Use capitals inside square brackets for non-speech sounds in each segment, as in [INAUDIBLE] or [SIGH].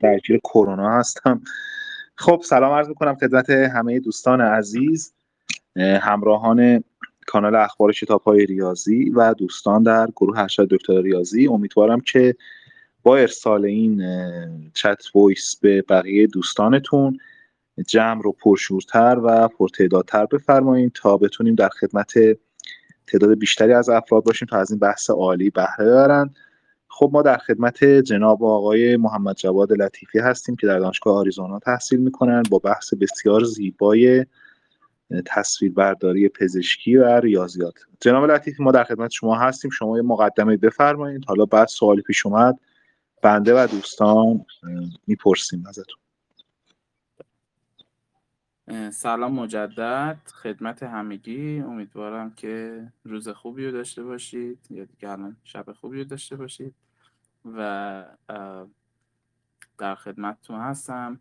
درگیر کرونا هستم. خب سلام عرض می‌کنم خدمت همه دوستان عزیز همراهان کانال اخبار کتاب های ریاضی و دوستان در گروه ارشد دکتر ریاضی. امیدوارم که با ارسال این chat voice به بقیه دوستانتون جمع رو پرشورتر و پرتعدادتر بفرمایید تا بتونیم در خدمت تعداد بیشتری از افراد باشیم تا از این بحث عالی بهره ببرن. خب ما در خدمت جناب آقای محمد جواد لطیفی هستیم که در دانشگاه آریزونا تحصیل می‌کنن با بحث بسیار زیبای تصویربرداری پزشکی و ریاضیات. جناب لطیفی ما در خدمت شما هستیم. شما یه مقدمه بفرمایید. حالا بعد سوالی پیش اومد. بنده و دوستان می‌پرسیم ازتون. سلام مجدد. خدمت همگی. امیدوارم که روز خوبی رو داشته باشید یا دیگه شب خوبی رو داشته باشید. و در خدمتتون هستم.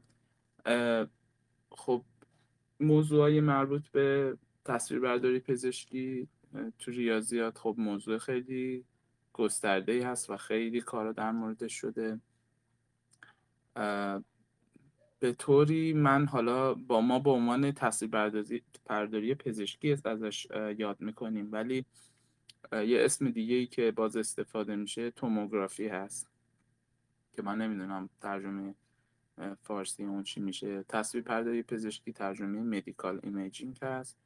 خب موضوع های مربوط به تصویربرداری پزشکی تو ریاضیات خب موضوع خیلی گسترده ای هست و خیلی کارا در موردش شده. به طوری من حالا با ما به عنوان تصویربرداری پزشکی ازش یاد می‌کنیم. ولی یه اسم دیگه ای که باز استفاده میشه توموگرافی هست. که من نمی‌دونم ترجمه فارسی اون چی میشه. تصویر پردازی پزشکی ترجمه medical imaging هست.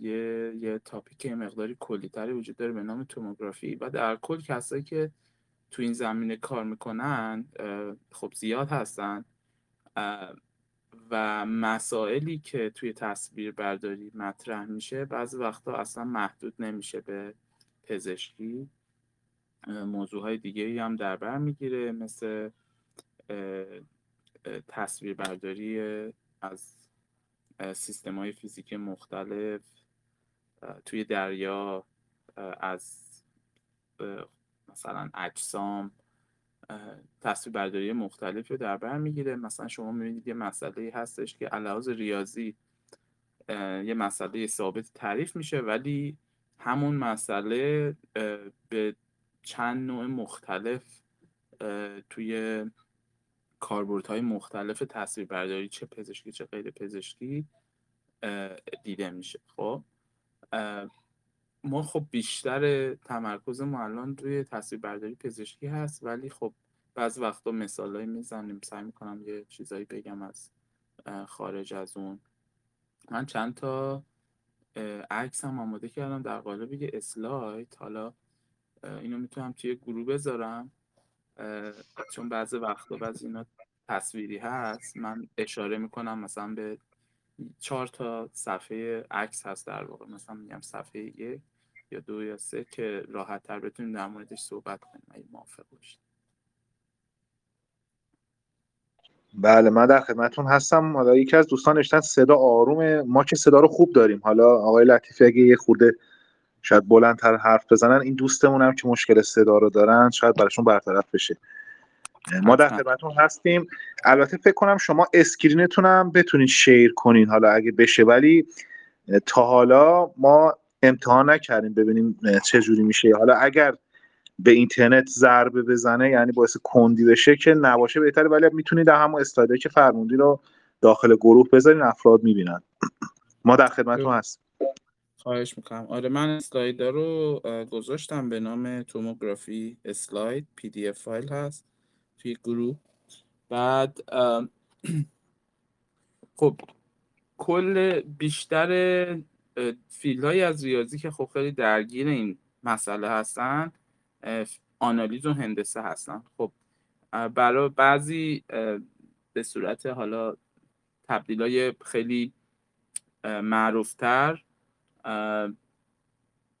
یه یه topic مقداری کلیتری وجود داره به نام توموگرافی. و در کل کسایی که تو این زمینه کار می‌کنن خب زیاد هستن. و مسائلی که توی تصویر برداری مطرح میشه بعضی وقتا اصلا محدود نمیشه به پزشکی. موضوع های دیگه هم در بر می‌گیره مثل تصویر برداری از سیستم های فیزیک مختلف توی دریا از مثلا اجسام. تصویر برداری مختلف رو در بر می‌گیره. مثلا شما می‌بینید یه مسئله هستش که علاوه ریاضی یه مسئله ثابت تعریف میشه ولی همون مسئله به چند نوع مختلف توی کاربردهای مختلف تصویر برداری چه پزشکی چه غیر پزشکی دیده میشه. خب؟ ما خب بیشتر تمرکز ما الان روی تصویر برداری پزشکی هست ولی خب بعض وقتا مثالایی می‌زنیم. سعی می‌کنم یه چیزایی بگم از خارج از اون. من چند تا عکس هم آماده کردم. در قالب یه اسلاید. حالا اینو می‌تونم توی گروه بذارم. چون بعضی وقتا بعضی اینا تصویری هست. من اشاره می‌کنم مثلا به چهار تا صفحه عکس هست در واقع. مثلا میگم صفحه یک یا دو یا سه که راحت تر بتونیم در موردش صحبت کنیم اگه موافق باشید. بله من در خدمتون هستم. حالا یکی از دوستان نشتن صدا آرومه ما که صدا رو خوب داریم. حالا آقای لطیفی اگه یه خورده شاید بلندتر حرف بزنن این دوستمون هم که مشکل صدا رو دارن شاید براشون برطرف بشه. ما در خدمتون هستیم. البته فکر کنم شما screenتون هم بتونید share کنین. حالا اگه بشه ولی تا حالا ما امتحان نکردیم ببینیم چه جوری میشه. حالا اگر به اینترنت ضربه بزنه یعنی باعث کندی بشه که نباشه بهتره ولی می‌تونید در همون slideه که فرمودین رو داخل گروه بذارین افراد می‌بینن. ما در خدمتتون هستیم. خواهش می‌کنم. آره من slide رو گذاشتم به نام tomography slide. PDF file هست توی گروه. بعد [CLEARS THROAT] خب کل بیشتر فیلد های از ریاضی که خب خیلی درگیر این مسئله هستن آنالیز و هندسه هستن. خب برای بعضی به صورت حالا تبدیل های خیلی معروفتر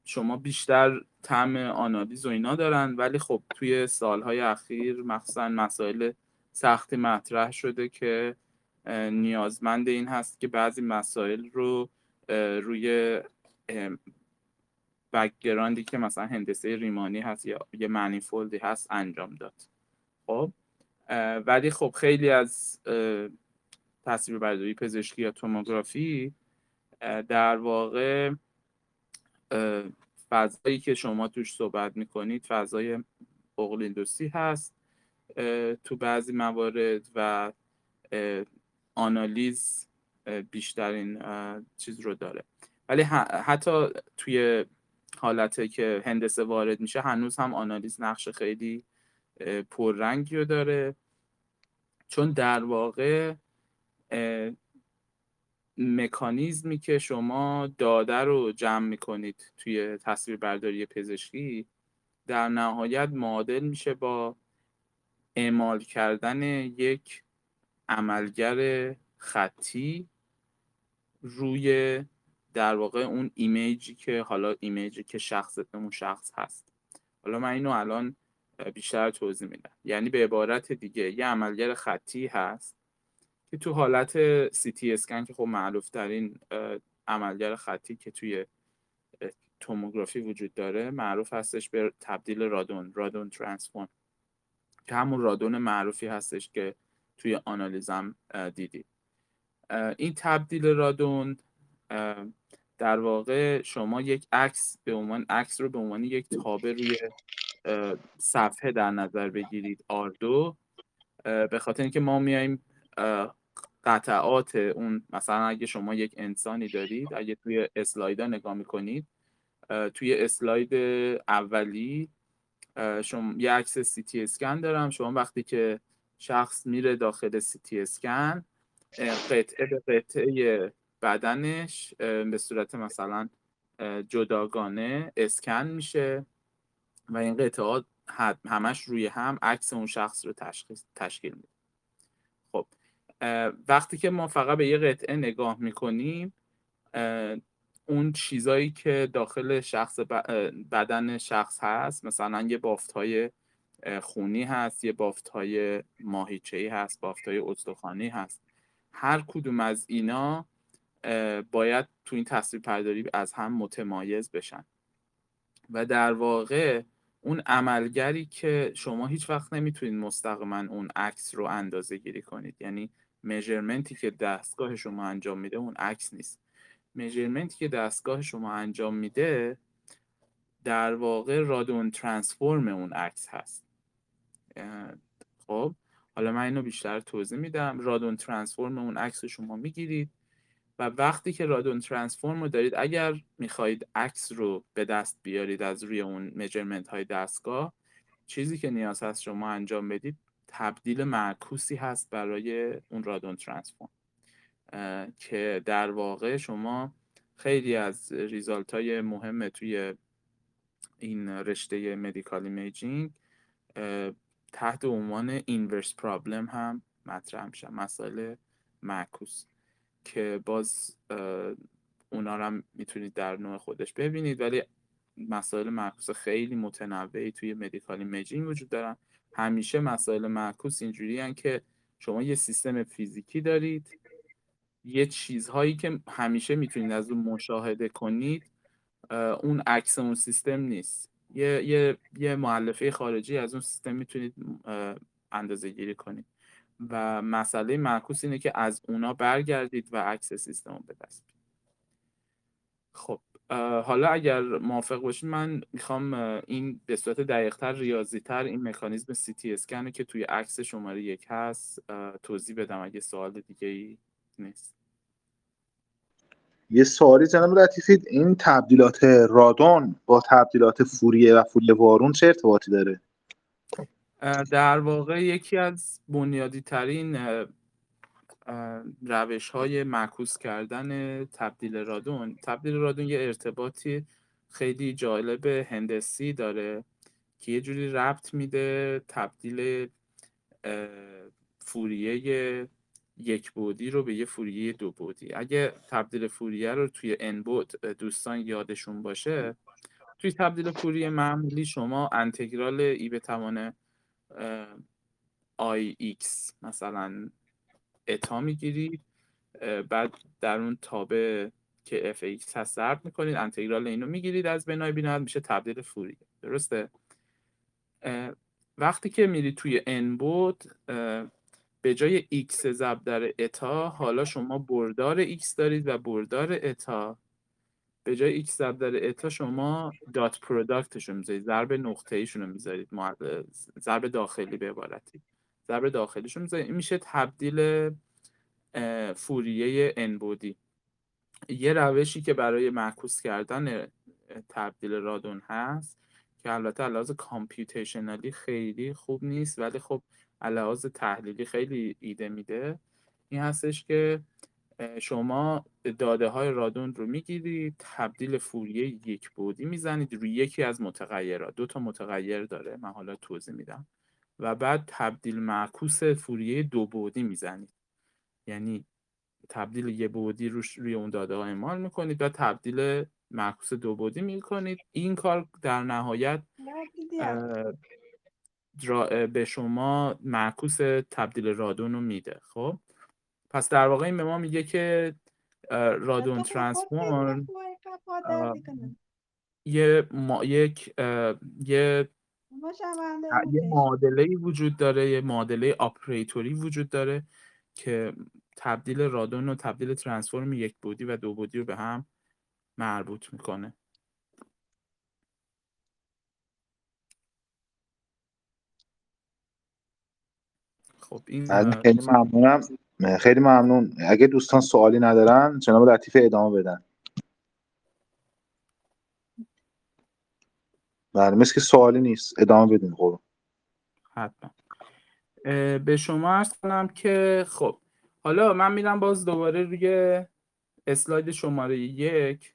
شما بیشتر طعم آنالیز و اینا دارن ولی خب توی سالهای اخیر مخصوصا مسائل سختی مطرح شده که نیازمند این هست که بعضی مسائل رو روی بکگراندی که مثلا هندسه ریمانی هست یا یه منیفولدی هست انجام داد. خب؟ ولی خب خیلی از تصویر برداری پزشکی یا توموگرافی در واقع فضایی که شما توش صحبت می‌کنید فضای اقلیدوسی هست. تو بعضی موارد و آنالیز بیشترین چیز رو داره. ولی حتی توی حالته که هندسه وارد میشه هنوز هم آنالیز نقش خیلی پررنگی رو داره. چون در واقع مکانیزمی که شما داده رو جمع می‌کنید توی تصویر برداری پزشکی در نهایت معادل میشه با اعمال کردن یک عملگر خطی روی در واقع اون imageی که حالا imageی که شخص اون شخص هست. حالا من اینو الان بیشتر توضیح میدم. یعنی به عبارت دیگه یه عملگر خطی هست که تو حالت CT scan که خب معروف ترین عملگر خطی که توی توموگرافی وجود داره معروف هستش به تبدیل رادون رادون ترانسفورم. که همون رادون معروفی هستش که توی آنالیزم دیدید این تبدیل رادون در واقع شما یک عکس به عنوان عکس رو به عنوان یک تابه روی صفحه در نظر بگیرید آردو. به خاطر اینکه ما میایم قطعات اون مثلا اگه شما یک انسانی دارید اگه توی اسلایدا نگاه می‌کنید توی اسلاید اولی شما یه عکس سی تی اسکن دارم. شما وقتی که شخص میره داخل سی تی اسکن قطعه به قطعه بدنش به صورت مثلا جداگانه اسکن میشه و این قطعات همش روی هم عکس اون شخص رو تشخیص تشکیل میده. خب وقتی که ما فقط به یه قطعه نگاه می‌کنیم اون چیزایی که داخل شخص بدن شخص هست مثلا یه بافت های خونی هست یه بافت های ماهیچه‌ای هست بافت های هست. هر کدوم از اینا باید تو این تصویر پرداری از هم متمایز بشن. و در واقع اون عملگری که شما هیچ وقت نمی‌تونید مستقیما اون عکس رو اندازه گیری کنید. یعنی میجرمنتی که دستگاه شما انجام میده اون عکس نیست. میجرمنتی که دستگاه شما انجام میده در واقع رادون ترانسفورم اون عکس هست. خب؟ حالا من اینو بیشتر توضیح میدم. رادون ترانسفورم اون عکس شما می‌گیرید و وقتی که رادون ترانسفورم رو دارید اگر می‌خواهید عکس رو به دست بیارید از روی اون میجرمنت های دستگاه چیزی که نیاز هست شما انجام بدید تبدیل معکوسی هست برای اون Radon transform. که در واقع شما خیلی از result های مهم توی این رشته medical imaging تحت عنوان inverse problem هم مطرح میشن مسائل معکوس که باز اونا رو هم می‌تونید در نوع خودش ببینید. ولی مسائل معکوس خیلی متنوعی توی medical imaging وجود دارن. همیشه مسائل معکوس اینجوری که شما یه سیستم فیزیکی دارید یه چیزهایی که همیشه می‌تونید از اون مشاهده کنید اون عکس اون سیستم نیست. یه, یه, یه مؤلفه خارجی از اون سیستم می‌تونید اندازه گیری کنید. و مسئله معکوس اینه که از اونا برگردید و عکس سیستم رو به دست خب حالا اگر موافق باشید من می‌خوام این به صورت دقیقتر ریاضیتر این مکانیزم سی تی اسکنه که توی عکس شماره یک هست توضیح بدم. اگه سوال دیگه ای نیست. یه سوالی جناب لطیفی این تبدیلات رادون با تبدیلات فوریه و فوریه وارون چه ارتباطی داره؟ در واقع یکی از بنیادی ترین روش های معکوس کردن تبدیل رادون تبدیل رادون یه ارتباطی خیلی جالب هندسی داره که یه جوری ربط میده تبدیل فوریه یک بودی رو به یه فوریه دو بودی. اگه تبدیل فوریه رو توی ان بود دوستان یادشون باشه توی تبدیل فوریه معمولی شما انتگرال ای به توان ix مثلا eta می‌گیرید بعد در اون تابع که f x هست ضرب می‌کنید انتگرال اینو می‌گیرید از منفی بینهایت میشه تبدیل فوریه. درسته؟ وقتی که میرید توی n بعد به جای x ضرب در eta حالا شما بردار x دارید و بردار eta به جای x ضرب در eta شما dot productش رو می‌ذارید. ضرب نقطه ایشون رو می‌ذارید. ضرب داخلی به عبارتی. ضرب داخلیشون می‌ذارید. این میشه تبدیل فوریه ان بودی یه روشی که برای معکوس کردن تبدیل رادون هست که البته لحاظ کامپیوتیشنالی خیلی خوب نیست ولی خب لحاظ تحلیلی خیلی ایده میده. این هستش که شما داده های رادون رو می‌گیرید تبدیل فوریه یک بودی می‌زنید روی یکی از متغیرات. دو تا متغیر داره من حالا توضیح میدم. و بعد تبدیل معکوس فوریه دو بودی می‌زنید. یعنی تبدیل یه بودی روش روی اون داده ها اعمال می‌کنید و تبدیل معکوس دو بودی می‌کنید. این کار در نهایت به شما معکوس تبدیل رادون رو میده. خب؟ پس در واقع این به ما میگه که رادون ترانسفورم یه ما... یک یه یه معادله وجود داره یه معادله آپریتوری وجود داره که تبدیل رادون و تبدیل ترانسفورم یک بودی و دو بودی رو به هم مربوط می‌کنه. خب این خیلی ممنونم. خیلی ممنون. اگه دوستان سوالی ندارن جناب لطیفه ادامه بدن. بله مثل که سوالی نیست ادامه بدین قربان حتما. به شما ارز کنم که خب حالا من میرم باز دوباره روی اسلاید شماره یک.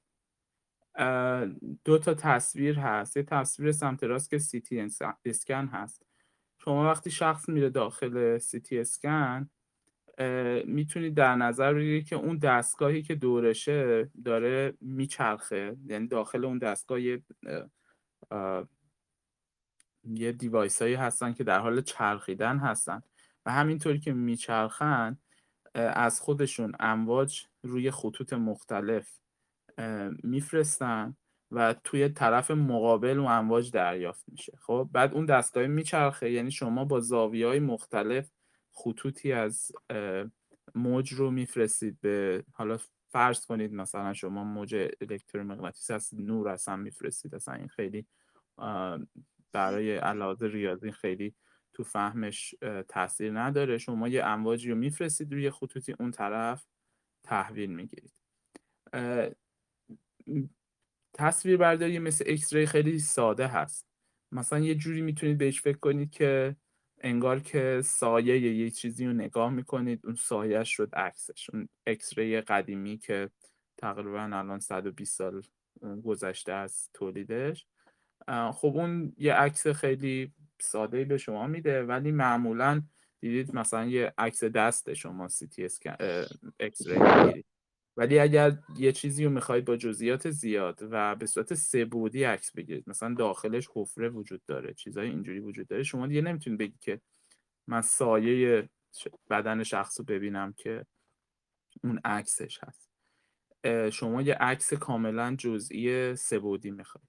دو تا تصویر هست. یه تصویر سمت راست که سیتی اسکن هست. شما وقتی شخص میره داخل سیتی اسکن می‌تونید در نظر بگیرید که اون دستگاهی که دورشه داره میچرخه. یعنی داخل اون دستگاه یه یه دیوایس هایی هستن که در حال چرخیدن هستن و همینطوری که میچرخن از خودشون امواج روی خطوط مختلف میفرستن. و توی طرف مقابل اون امواج دریافت میشه. خب بعد اون دستگاه میچرخه یعنی شما با زاویه های مختلف خطوطی از موج رو میفرستید به حالا فرض کنید مثلا شما موج الکترومغناطیسی از نور اصلا میفرستید اصلا این خیلی برای علاوه ریاضی خیلی تو فهمش تاثیر نداره. شما یه امواجی رو میفرستید روی خطوطی اون طرف تحویل می‌گیرید. تصویر برداری مثل X-ray خیلی ساده هست. مثلا یه جوری می‌تونید بهش فکر کنید که انگار که سایه یه چیزی رو نگاه می‌کنید اون سایه شد عکسش اون X-ray قدیمی که تقریبا الان 120 سال گذشته از تولیدش. خب اون یه عکس خیلی ساده به شما میده ولی معمولا دیدید مثلا یه عکس دست شما سی تی اکس ری ولی اگر یه چیزی رو می‌خواید با جزئیات زیاد و به صورت سه بودی عکس بگیرید مثلا داخلش حفره وجود داره چیزای اینجوری وجود داره شما دیگه نمی‌تونید بگید که من سایه بدن شخص رو ببینم که اون عکسش هست. شما یه عکس کاملا جزئی سه بودی می‌خواید.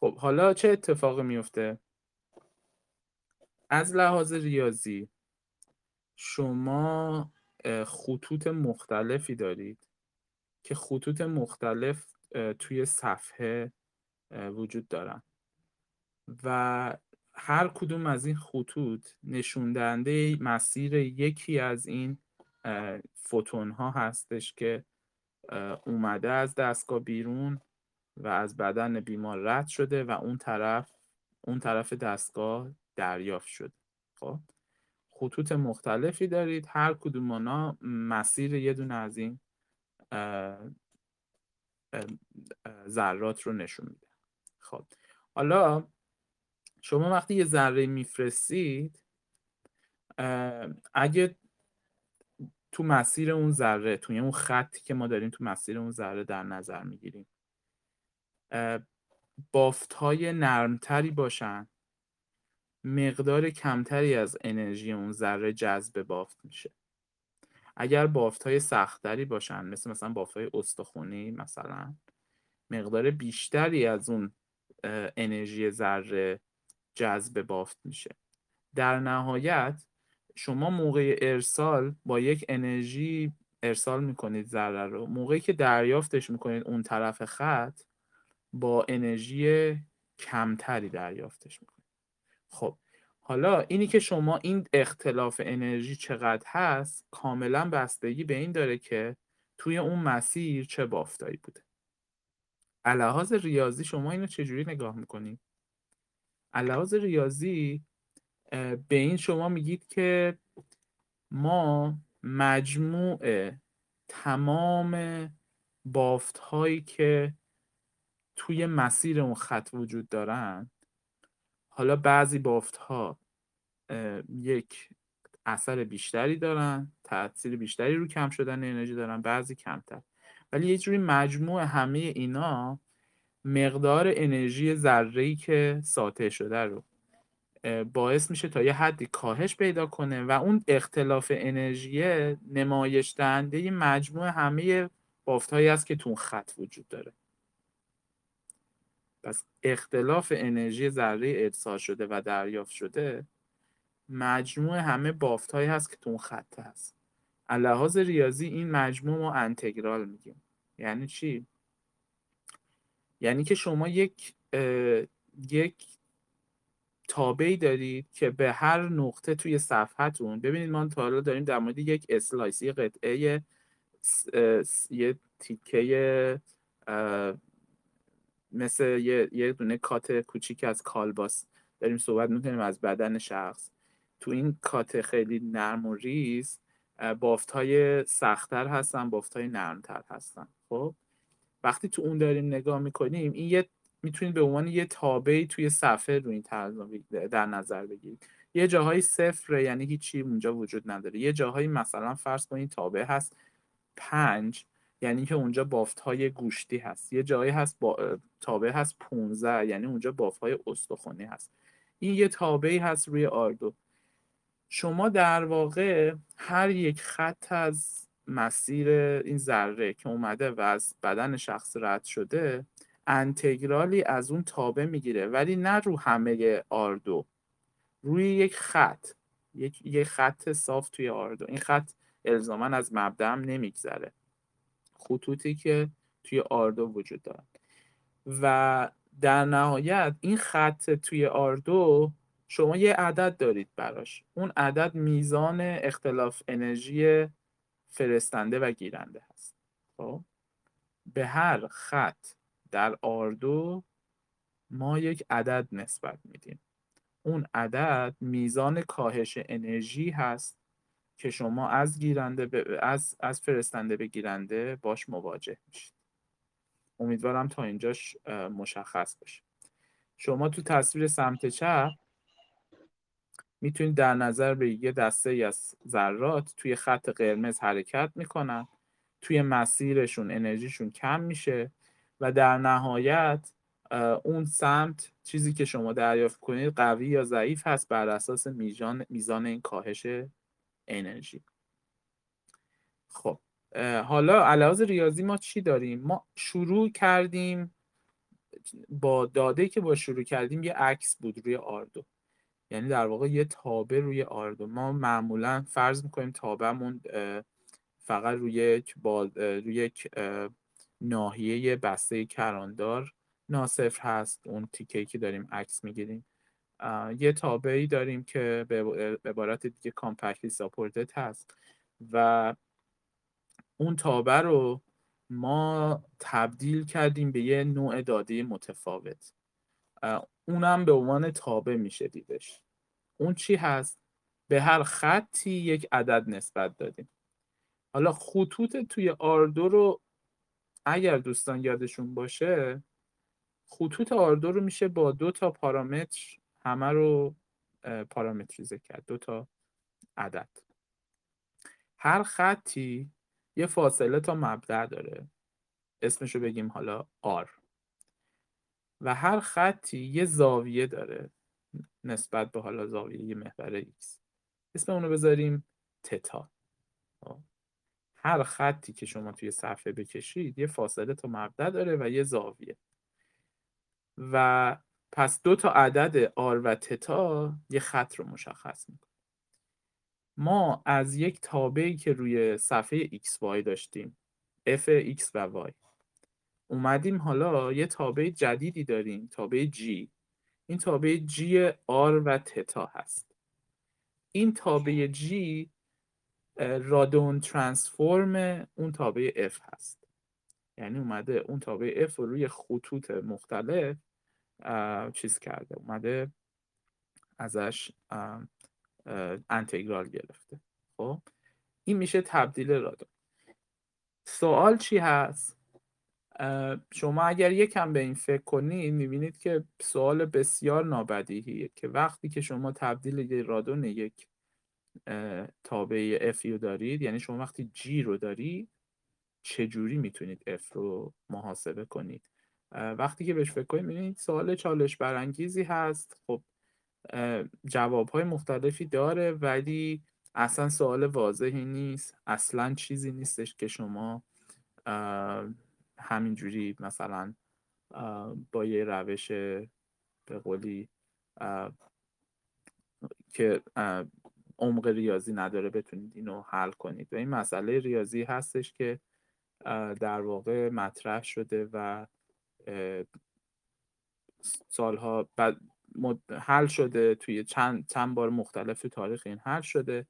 خب حالا چه اتفاقی میفته از لحاظ ریاضی شما خطوط مختلفی دارید که خطوط مختلف توی صفحه وجود دارن. و هر کدوم از این خطوط نشون دهنده مسیر یکی از این فوتون ها هستش که اومده از دستگاه بیرون و از بدن بیمار رد شده و اون طرف اون طرف دستگاه دریافت شده. خب؟ خطوط مختلفی دارید. هر کدوم اونا مسیر یه دونه از این ذرات رو نشون میده. خب. حالا شما وقتی یه ذره میفرستید اگه تو مسیر اون ذره توی اون خطی که ما داریم تو مسیر اون ذره در نظر می‌گیریم بافت های نرمتری باشن. مقدار کمتری از انرژی اون ذره جذب بافت میشه. اگر بافت های سختری باشن مثل مثلا بافت های استخونی مثلا مقدار بیشتری از اون انرژی ذره جذب بافت میشه. در نهایت شما موقع ارسال با یک انرژی ارسال می‌کنید ذره رو. موقعی که دریافتش می‌کنید اون طرف خط با انرژی کمتری دریافتش می‌کنید. خب حالا اینی که شما این اختلاف انرژی چقدر هست کاملا بستگی به این داره که توی اون مسیر چه بافتایی بوده. لحاظ ریاضی شما اینو چجوری نگاه می‌کنید لحاظ ریاضی به این شما میگید که ما مجموع تمام بافت هایی که توی مسیر اون خط وجود دارن حالا بعضی بافت ها یک اثر بیشتری دارن تاثیر بیشتری رو کم شدن انرژی دارن بعضی کمتر. ولی یه جوری مجموع همه اینا مقدار انرژی ذره‌ای که ساطع شده رو باعث میشه تا یه حدی کاهش پیدا کنه و اون اختلاف انرژی نمایش دهنده مجموع همه بافتهایی است که تو خط وجود داره. پس اختلاف انرژی ذره ارسال شده و دریافت شده مجموع همه بافتهایی هست که تو اون خط هست. لحاظ ریاضی این مجموع ما انتگرال میگیم. یعنی چی؟ یعنی که شما یک یک تابعی دارید که به هر نقطه توی صفحتون ببینید ما تا حالا داریم در مورد یک slice یه قطعه یه تیکه مثل یه, یه دونه cut کوچیک از کالباس داریم صحبت می‌کنیم از بدن شخص. تو این کات خیلی نرم و ریز بافت های سختتر هستن بافت های نرمتر هستن. خب؟ وقتی تو اون داریم نگاه می‌کنیم این یه می‌تونید به عنوان یه تابعی توی صفحه رو این در نظر بگیرید. یه جاهایی صفره یعنی هیچی اونجا وجود نداره. یه جاهایی مثلا فرض کنید تابع هست پنج یعنی که اونجا بافت های گوشتی هست. یه جایی هست با تابع هست 15 یعنی اونجا بافت های استخونی هست. این یه تابعی هست روی آردو. شما در واقع هر یک خط از مسیر این ذره که اومده و از بدن شخص رد شده انتگرالی از اون تابع می‌گیره. ولی نه رو همه آردو. روی یک خط. یک, یک خط صاف توی آردو. این خط الزاما از مبدعم نمیگذره. خطوطی که توی آردو وجود دارن. و در نهایت این خط توی آردو شما یه عدد دارید براش. اون عدد میزان اختلاف انرژی فرستنده و گیرنده هست. خب؟ به هر خط در آردو ما یک عدد نسبت میدیم. اون عدد میزان کاهش انرژی هست که شما از گیرنده به از از فرستنده به گیرنده باش مواجه میشید. امیدوارم تا اینجاش مشخص بشه. شما تو تصویر سمت چپ می‌تونید در نظر بگیرید یه دسته ای از ذرات توی خط قرمز حرکت می‌کنن. توی مسیرشون انرژیشون کم میشه و در نهایت اون سمت چیزی که شما دریافت کنید قوی یا ضعیف هست بر اساس میزان میزان این کاهش انرژی. خب حالا علاوه ریاضی ما چی داریم؟ ما شروع کردیم با داده که با شروع کردیم یه عکس بود روی آردو. یعنی در واقع یه تابه روی آردو. ما معمولا فرض می‌کنیم تابهمون فقط روی یک روی یک ناحیه بسته کراندار ناصفر هست. اون تیکه که داریم عکس می‌گیریم. یه تابعی داریم که به عبارت دیگه کامپکتلی ساپورتد هست و اون تابع رو ما تبدیل کردیم به یه نوع داده متفاوت. اونم به عنوان تابع میشه دیدش. اون چی هست؟ به هر خطی یک عدد نسبت دادیم. حالا خطوط توی آردو رو اگر دوستان یادشون باشه خطوط آردو رو میشه با دو تا پارامتر همه رو پارامتریزه کرد. دو تا عدد. هر خطی یه فاصله تا مبدع داره. اسمشو بگیم حالا R. و هر خطی یه زاویه داره نسبت به حالا زاویه یه محور X. اسم اونو بذاریم تتا. خب. هر خطی که شما توی صفحه بکشید یه فاصله تا مبدع داره و یه زاویه. و پس دو تا عدد آر و تتا یه خط رو مشخص می‌کنه. ما از یک تابعی که روی صفحه XY داشتیم f x و y اومدیم حالا یه تابع جدیدی داریم تابع g. این تابع g r و تتا هست. این تابع g رادون ترانسفورم اون تابع f هست. یعنی اومده اون تابع f رو روی خطوط مختلف چیز کرده اومده ازش انتگرال گرفته. خب این میشه تبدیل رادون سوال چی هست؟ شما اگر یکم به این فکر کنید می‌بینید که سوال بسیار نابدیهیه که وقتی که شما تبدیل یه رادون یک تابع F رو دارید یعنی شما وقتی G رو دارید چجوری می‌تونید F رو محاسبه کنید؟ وقتی که بهش فکر کنید می‌بینید سوال چالش برانگیزی هست. خب جواب های مختلفی داره ولی اصلا سوال واضحی نیست. اصلا چیزی نیستش که شما همینجوری مثلا با یه روش به قولی که عمق ریاضی نداره بتونید اینو حل کنید. و این مسئله ریاضی هستش که در واقع مطرح شده و سالها بعد حل شده توی چند, چند بار مختلف تاریخ این حل شده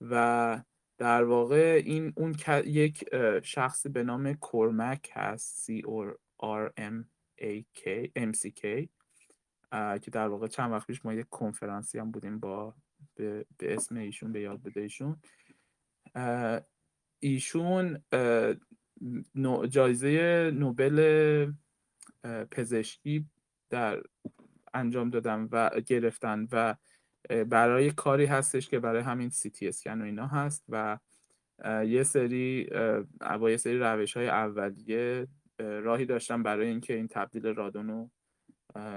و در واقع این اون یک شخصی به نام کورمک هست C R M A K M C K که در واقع چند وقت پیش ما یک کنفرانسی هم بودیم با به, به اسم ایشون به یاد بده ایشون. ایشون جایزه نوبل پزشکی در انجام دادن و گرفتن و برای کاری هستش که برای همین سی تی اسکن و اینا هست و یه سری با یه سری روش های اولیه راهی داشتن برای اینکه این تبدیل رادون رو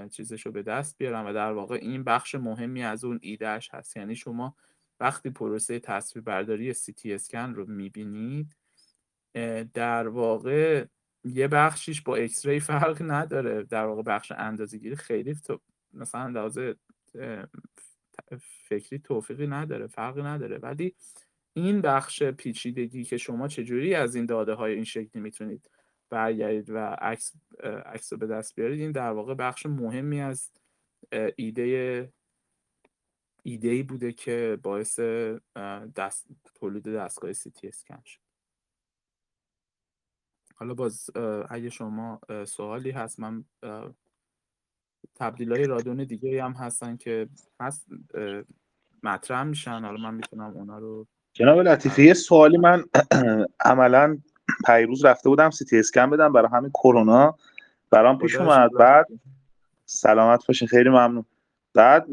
چیزش رو به دست بیارن و در واقع این بخش مهمی از اون ایدهش هست. یعنی شما وقتی پروسه تصویر برداری سی تی اسکن رو می‌بینید در واقع یه بخشیش با اکس ری فرق نداره در واقع بخش اندازه‌گیری خیلی تو مثلا لحاظ فکری توفیقی نداره فرقی نداره. ولی این بخش پیچیدگی که شما چجوری از این داده های این شکلی می‌تونید برگردید و عکس عکس رو به دست بیارید این در واقع بخش مهمی از ایده ایده ای بوده که باعث دست تولید دستگاه سی تی اسکن شد. حالا باز اگه شما سوالی هست من تبدیل های رادون دیگه هم هستن که هست مطرح میشن. حالا من می‌تونم اونا رو جناب لطیفه یه سوالی من [CLEARS THROAT] عملا پیروز رفته بودم سی اسکن بدم برای همین کرونا. برام پیش اومد. بعد سلامت باشین خیلی ممنون. بعد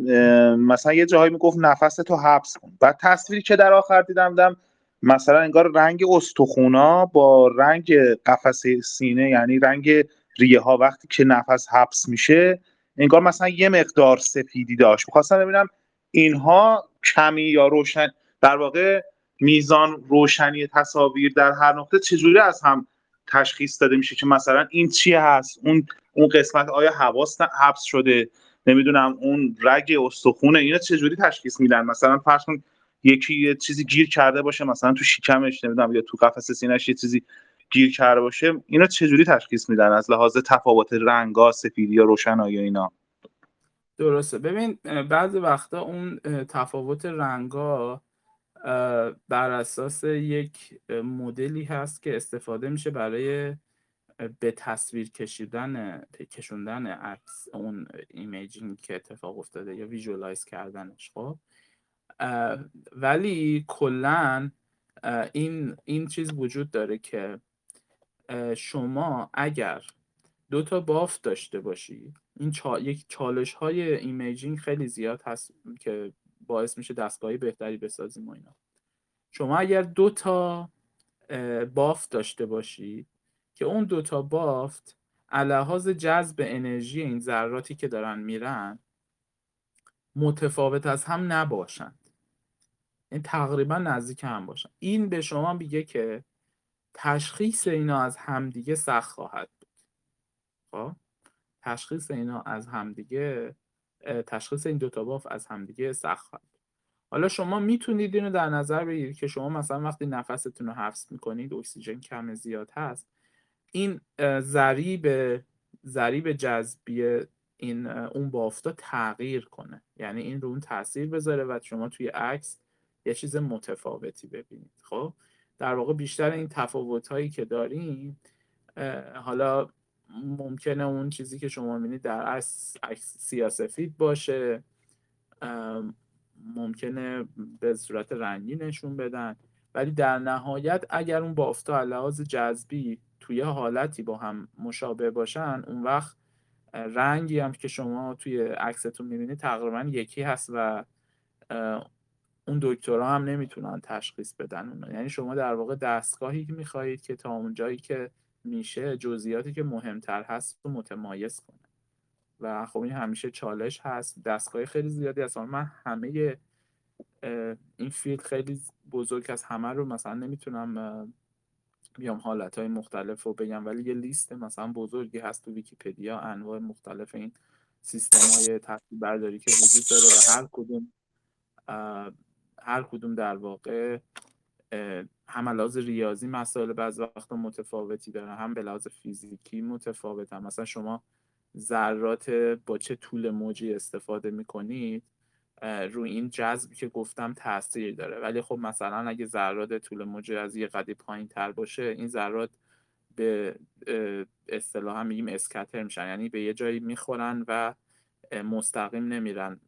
مثلا یه جاهایی می‌گفت نفس تو حبس کن. بعد تصویری که در آخر دیدم دیدم مثلا انگار رنگ استخونا با رنگ قفسه سینه یعنی رنگ ریه ها وقتی که نفس حبس میشه انگار مثلا یه مقدار سفیدی داشت. می‌خواستم ببینم اینها کمی یا روشن در واقع میزان روشنی تصاویر در هر نقطه چجوری از هم تشخیص داده میشه که مثلا این چی هست؟ اون اون قسمت آیا حواس حبس شده؟ نمی‌دونم اون رگ استخونه اینا چجوری تشخیص میدن؟ مثلا فرض کن یکی یه چیزی گیر کرده باشه مثلا تو شکمش نمی‌دونم یا تو قفس سینه‌اش یه چیزی گیر کرده باشه اینا چجوری تشخیص میدن؟ از لحاظ تفاوت رنگا سفیدی یا روشنایی اینا؟ درسته. ببین بعضی وقتا اون تفاوت رنگا بر اساس یک مدلی هست که استفاده میشه برای به تصویر کشیدن کشوندن عکس اون imaging که اتفاق افتاده یا visualize کردنش خب؟ ولی کلا این این چیز وجود داره که شما اگر دو تا بافت داشته باشی این چا... یک چالش های imaging خیلی زیاد هست که باعث میشه دستگاهی بهتری بسازیم و اینا. شما اگر دو تا بافت داشته باشی که اون دو تا بافت لحاظ جذب انرژی این ذراتی که دارن میرن متفاوت از هم نباشند این تقریبا نزدیک هم باشن. این به شما میگه که تشخیص اینا از همدیگه سخت خواهد بود. خب؟ تشخیص اینا از همدیگه تشخیص این دوتا باف از همدیگه سخت خواهد حالا شما می‌تونید اینو در نظر بگیرید که شما مثلا وقتی نفستون رو حفظ می‌کنید اکسیژن کم زیاد هست این ضریب ضریب جذبی این اون بافتا تغییر کنه. یعنی این رو اون تاثیر بذاره و شما توی عکس یه چیز متفاوتی ببینید. خب در واقع بیشتر این تفاوت هایی که داریم حالا ممکنه اون چیزی که شما می‌بینید در عکس سیاسفید باشه ممکنه به صورت رنگی نشون بدن. ولی در نهایت اگر اون بافتا لحاظ جذبی توی حالتی با هم مشابه باشن اون وقت رنگی هم که شما توی عکستون می‌بینید تقریبا یکی هست و اون دکترها هم نمی‌تونن تشخیص بدن اون یعنی شما در واقع دستگاهی می‌خواهید که تا اون جایی که میشه جزئیاتی که مهمتر هست رو متمایز کنه. و خب این همیشه چالش هست. دستگاه خیلی زیادی هست. من همه این field خیلی بزرگ از همه رو مثلا نمی‌تونم بیام حالت های مختلف رو بگم ولی یه لیست مثلا بزرگی هست تو ویکیپدیا. انواع مختلف این سیستم های برداری که وجود داره و هر کدوم هر کدوم در واقع هم لحاظ ریاضی مسائل بعض وقت متفاوتی داره هم به لحاظ فیزیکی متفاوت هم. مثلا شما ذرات با چه طول موجی استفاده می‌کنید روی این جذبی که گفتم تاثیر داره. ولی خب مثلا اگه ذرات طول موج از یه قدی پایین تر باشه این ذرات به اصطلاح هم میگیم اسکتر میشن. یعنی به یه جایی می‌خورن و مستقیم نمیرن.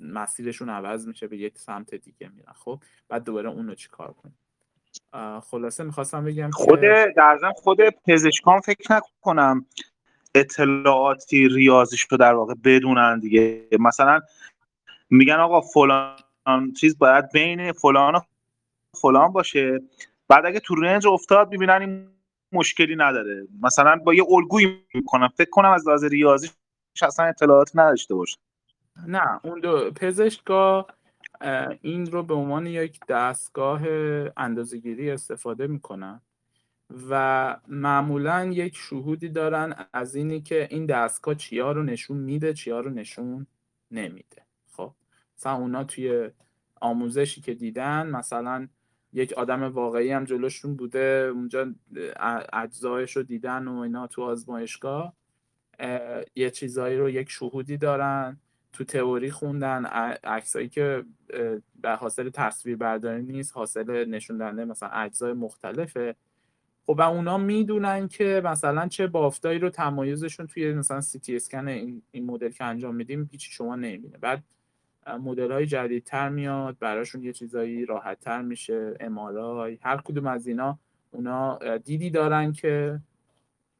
مسیرشون عوض میشه به یک سمت دیگه میرن. خب بعد دوباره اونو چی کار کنیم؟ خلاصه می‌خواستم بگم خود در خود پزشکان فکر نکنم اطلاعاتی ریاضیش رو در واقع بدونن دیگه. مثلا میگن آقا فلان چیز باید بین فلان و فلان باشه. بعد اگه تو رنج افتاد می‌بینن این مشکلی نداره. مثلا با یه الگویی می‌کنم. فکر کنم از لحاظ ریاضی اصلا اطلاعات نداشته باشه. نه اون دو پزشکا این رو به عنوان یک دستگاه اندازهگیری استفاده می‌کنن و معمولا یک شهودی دارن از اینی که این دستگاه چیا رو نشون میده چیا رو نشون نمیده. خب مثلا اونا توی آموزشی که دیدن مثلا یک آدم واقعی هم جلوشون بوده اونجا اجزایش رو دیدن و اینا تو آزمایشگاه یه چیزایی رو یک شهودی دارن تو تئوری خوندن عکسایی که به حاصل تصویر برداری نیست حاصل نشون دهنده مثلا اجزای مختلفه. خب و اونا می‌دونن که مثلا چه بافتایی رو تمایزشون توی مثلا سی تی اسکن این, این مدل که انجام میدیم هیچی شما نمی‌بینه. بعد مدل های جدیدتر میاد براشون یه چیزایی راحت تر میشه امارای هر کدوم از اینا اونا دیدی دارن که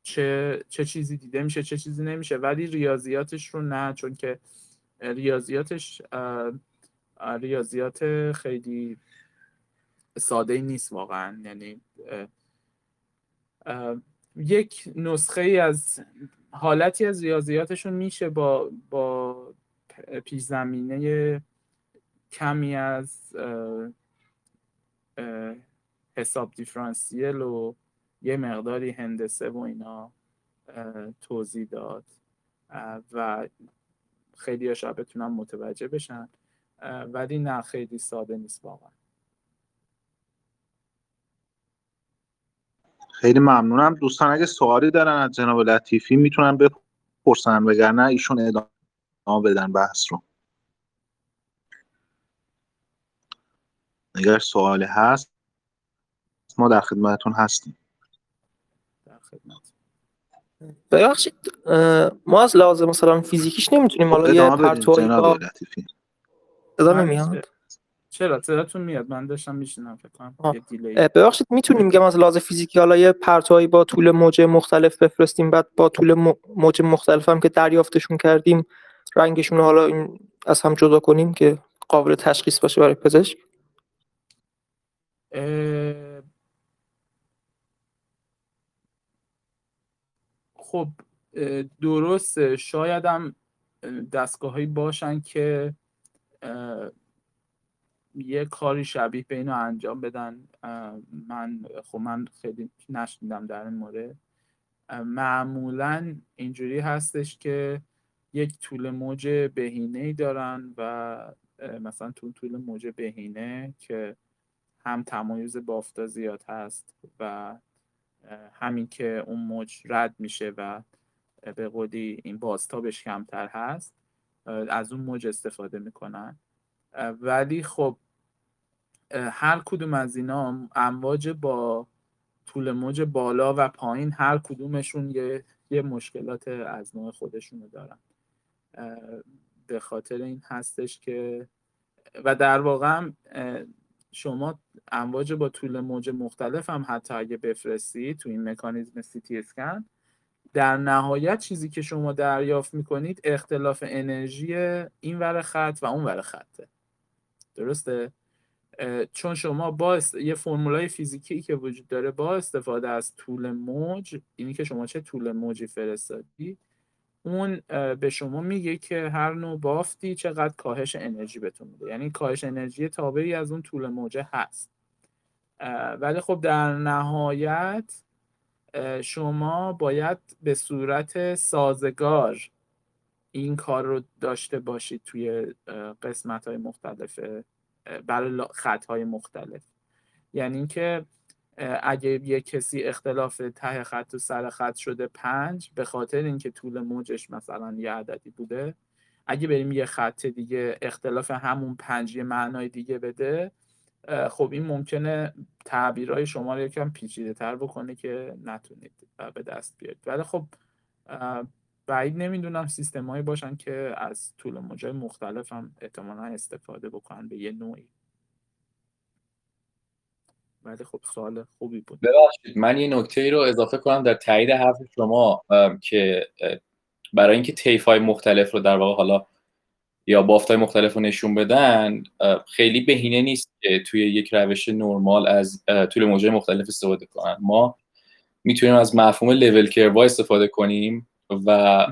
چه چه چیزی دیده میشه چه چیزی نمیشه ولی ریاضیاتش رو نه چون که ریاضیاتش ریاضیات خیلی ساده نیست واقعا. یعنی یک نسخه ای از حالتی از ریاضیاتشون میشه با با پیش زمینه کمی از حساب دیفرانسیل و یه مقداری هندسه و اینا توضیح داد. و خیلی شاید بتونن متوجه بشن ولی نه خیلی ساده نیست واقعا. خیلی ممنونم. دوستان اگه سوالی دارن از جناب لطیفی می‌تونن بپرسن وگرنه ایشون ادامه بدن بحث رو. اگر سوالی هست ما در خدمتتون هستیم. در خدمت ببخشید ما از لحاظ مثلا فیزیکیش نمی‌تونیم حالا یه پرتوی با صدا نمیاد؟ چرا؟ صداتون میاد من داشتم میشنم فکر کنم ببخشید می‌تونیم که از لحاظ فیزیکی حالا یه پرتوی با طول موج مختلف بفرستیم بعد با طول موج مختلف هم که دریافتشون کردیم رنگشون حالا این از هم جدا کنیم که قابل تشخیص باشه برای پزشک. خب درسته. شاید هم دستگاه باشن که یه کاری شبیه به اینو انجام بدن. من خب من خیلی نشنیدم در این مورد. معمولا اینجوری هستش که یک طول موج بهینه دارن و مثلا تو طول موج بهینه که هم تمایز بافتا زیاد هست و همین که اون موج رد میشه و به قولی این بازتابش کمتر هست از اون موج استفاده می‌کنن. ولی خب هر کدوم از اینا امواج با طول موج بالا و پایین هر کدومشون یه, یه مشکلات از نوع خودشونو دارن. به خاطر این هستش که و در واقع شما امواج با طول موج مختلف هم حتی اگه بفرستی تو این مکانیزم سی تی اسکن در نهایت چیزی که شما دریافت می‌کنید اختلاف انرژی این ور خط و اون ور خطه. درسته؟ چون شما با یه فرمولای فیزیکی که وجود داره با استفاده از طول موج اینی که شما چه طول موجی فرستادی اون به شما میگه که هر نوع بافتی چقدر کاهش انرژی بهتون میده. یعنی کاهش انرژی تابعی از اون طول موجه هست. ولی خب در نهایت شما باید به صورت سازگار این کار رو داشته باشید توی قسمت های مختلف برای خط های مختلف. یعنی اینکه اگه یه کسی اختلاف ته خط و سر خط شده پنج به خاطر اینکه طول موجش مثلا یه عددی بوده اگه بریم یه خط دیگه اختلاف همون پنج یه معنای دیگه بده خب این ممکنه تعبیرهای شما رو یکم پیچیده تر بکنه که نتونید به دست بیارید. ولی خب بعید نمی‌دونم سیستمایی باشن که از طول موجای مختلف هم احتمالا استفاده بکنن به یه نوعی. ولی خب سوال خوبی بود. ببخشید من یه نکته ای رو اضافه کنم در تایید حرف شما که برای اینکه تیف های مختلف رو در واقع حالا یا بافت های مختلف رو نشون بدن خیلی بهینه نیست که توی یک روش نرمال از طول موجه مختلف استفاده کنن. ما می‌تونیم از مفهوم لول کروا استفاده کنیم و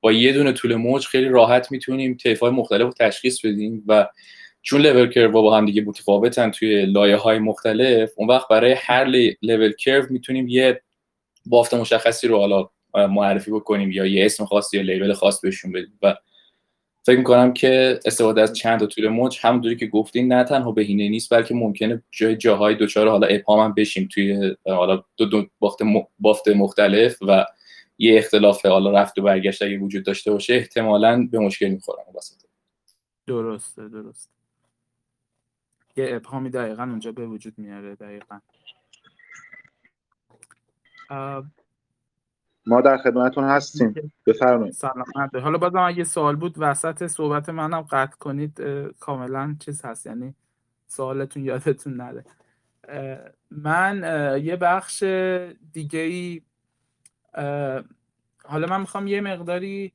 با یه دونه طول موج خیلی راحت می‌تونیم تیف های مختلف رو تشخیص بدیم و چون لول کرو با هم دیگه متفاوتن توی لایه های مختلف اون وقت برای هر لول کرو می‌تونیم یه بافت مشخصی رو حالا معرفی بکنیم یا یه اسم خاص یا لیبل خاص بهشون بدیم. و فکر می‌کنم که استفاده از چند تا طول موج همونطوری که گفتین نه تنها بهینه نیست بلکه ممکنه جای جاهای دوچار حالا ابهام هم بشیم توی حالا دو, دو بافت, مختلف و یه اختلاف حالا رفت و برگشت اگه وجود داشته باشه احتمالا به مشکل می‌خورم. درسته درست یه ابهامی دقیقا اونجا به وجود میاره دقیقا. ما در خدمتون هستیم. بفرمایید. سلامت. حالا بازم اگه سوال بود وسط صحبت منم قطع کنید کاملا چیز هست. یعنی سوالتون یادتون نره. من یه بخش دیگه ای حالا من می‌خوام یه مقداری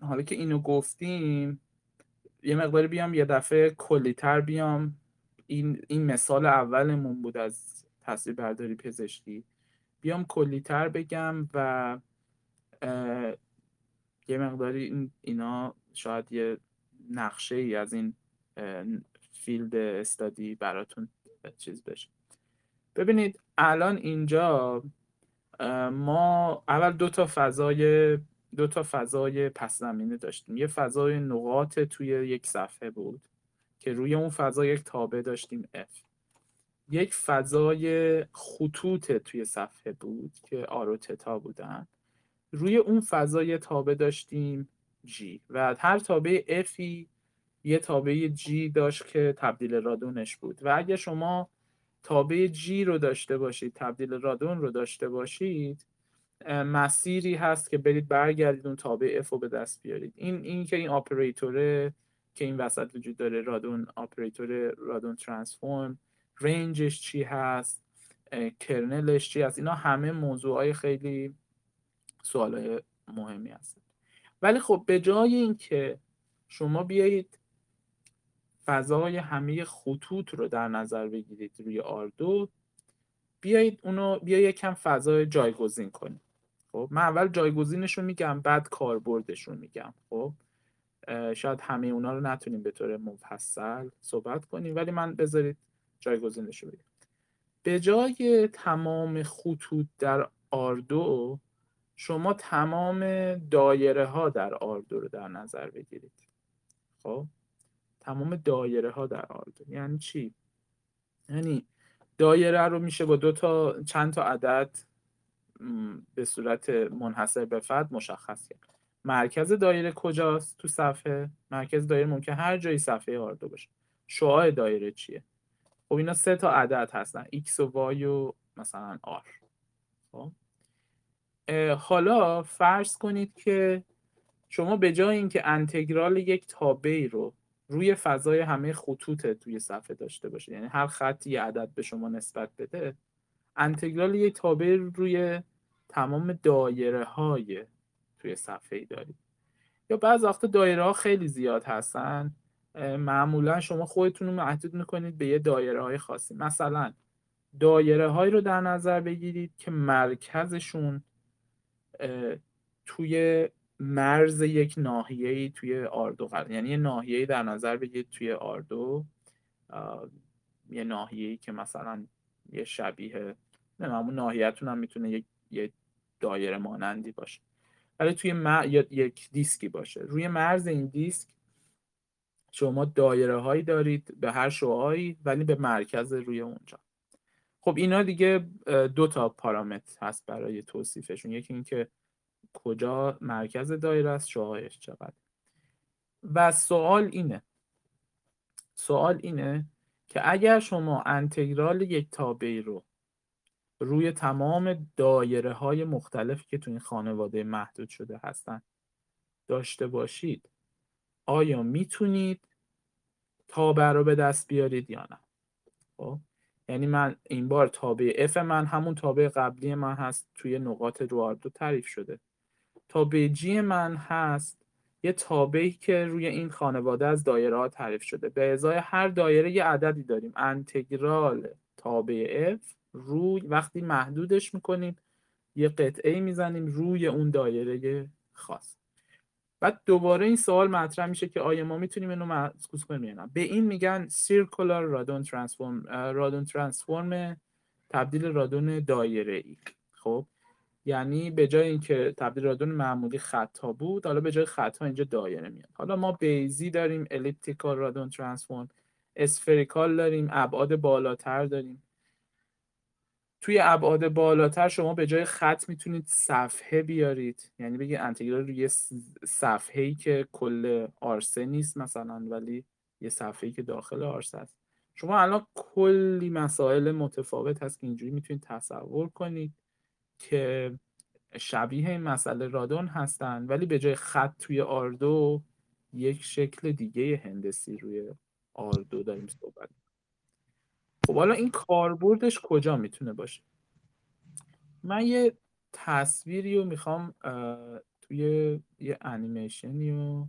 حالا که اینو گفتیم یه مقداری بیام یه دفعه کلیتر بیام. این, این مثال اولمون بود از تصویر برداری پزشکی. بیام کلیتر بگم و یه مقداری این اینا شاید یه نقشه ای از این فیلد استادی براتون چیز بشه. ببینید الان اینجا ما اول دو تا فضای دو تا فضای پس زمینه داشتیم. یه فضای نقاط توی یک صفحه بود که روی اون فضا یک تابع داشتیم F. یک فضای خطوط توی صفحه بود که آرو تتا بودن. روی اون فضای تابع داشتیم G و هر تابع Fی یه تابع G داشت که تبدیل رادونش بود. و اگه شما تابع G رو داشته باشید تبدیل رادون رو داشته باشید مسیری هست که برید برگردید اون تابع F رو به دست بیارید. این این که این آپریتوره که این وسط وجود داره Radon operator Radon transform rangeش چی هست kernelش چی هست اینا همه موضوعهای خیلی سوالای مهمی هست ولی خب به جای اینکه شما بیایید فضای همه خطوط رو در نظر بگیرید روی R2 بیایید اونو بیا یکم فضای جایگزین کنید. خب؟ من اول جایگزینش رو میگم بعد کاربردش رو میگم خب؟ شاید همه اونا رو نتونیم به طور مفصل صحبت کنیم ولی من بذارید جایگزینش رو بگم. به جای تمام خطوط در آردو شما تمام دایره ها در آردو رو در نظر بگیرید. خب؟ تمام دایره ها در آردو یعنی چی؟ یعنی دایره رو میشه با دو تا چند تا عدد به صورت منحصر به فرد مشخص کرد مرکز دایره کجاست تو صفحه؟ مرکز دایره ممکن هر جایی صفحه آردو باشه. شعاع دایره چیه؟ خب اینا سه تا عدد هستن x و y و مثلا r خب؟ حالا فرض کنید که شما به جای اینکه انتگرال یک تابعی رو روی فضای همه خطوط توی صفحه داشته باشه یعنی هر خطی عدد به شما نسبت بده انتگرال یک تابع روی تمام دایره های توی صفحه ای دارید یا بعض وقت دایره ها خیلی زیاد هستن. معمولا شما خودتون رو محدود می‌کنید به یه دایره های خاصی. مثلا دایره هایی رو در نظر بگیرید که مرکزشون توی مرز یک ناحیه توی آردو قرار یعنی یه ناحیه در نظر بگیرید توی آردو. یه ناحیه که مثلا یه شبیه نه اون ناحیهتون هم می‌تونه یک دایره مانندی باشه. ولی توی م... یا یک دیسکی باشه. روی مرز این دیسک شما دایره هایی دارید به هر شعاعی ولی به مرکز روی اونجا. خب اینا دیگه دو تا پارامتر هست برای توصیفشون. یکی اینکه کجا مرکز دایره است شعاعش چقدر. و سوال اینه سوال اینه که اگر شما انتگرال یک تابعی رو روی تمام دایره های مختلفی که تو این خانواده محدود شده هستن. داشته باشید. آیا می‌تونید تابع رو به دست بیارید یا نه؟ خب یعنی من این بار تابع f من همون تابع قبلی من هست توی نقاط رواردو تعریف شده. تابع g من هست یه تابعی که روی این خانواده از دایره ها تعریف شده. به ازای هر دایره یه عددی داریم. انتگرال تابع f روی وقتی محدودش می‌کنیم یه قطعه می‌زنیم روی اون دایره خاص. بعد دوباره این سوال مطرح میشه که آیا ما می‌تونیم اینو محسوس کنیم یا نه؟ به این میگن سیرکولار رادون ترانسفورم رادون ترانسفورم تبدیل رادون دایره ای خب؟ یعنی به جای اینکه تبدیل رادون معمولی خطا بود حالا به جای خطا اینجا دایره میاد. حالا ما بیزی داریم الیپتیکال رادون ترانسفورم اسفریکال داریم ابعاد بالاتر داریم. توی ابعاد بالاتر شما به جای خط می‌تونید صفحه بیارید. یعنی بگی انتگرال روی صفحه ای که کل آرسه نیست مثلا ولی یه صفحه ای که داخل آرسه است. شما الان کلی مسائل متفاوت هست که اینجوری می‌تونید تصور کنید که شبیه این مسئله رادون هستن ولی به جای خط توی آردو یک شکل دیگه هندسی روی آردو داریم صحبت خب حالا این کاربردش کجا می‌تونه باشه؟ من یه تصویری رو می‌خوام توی یه انیمیشنی رو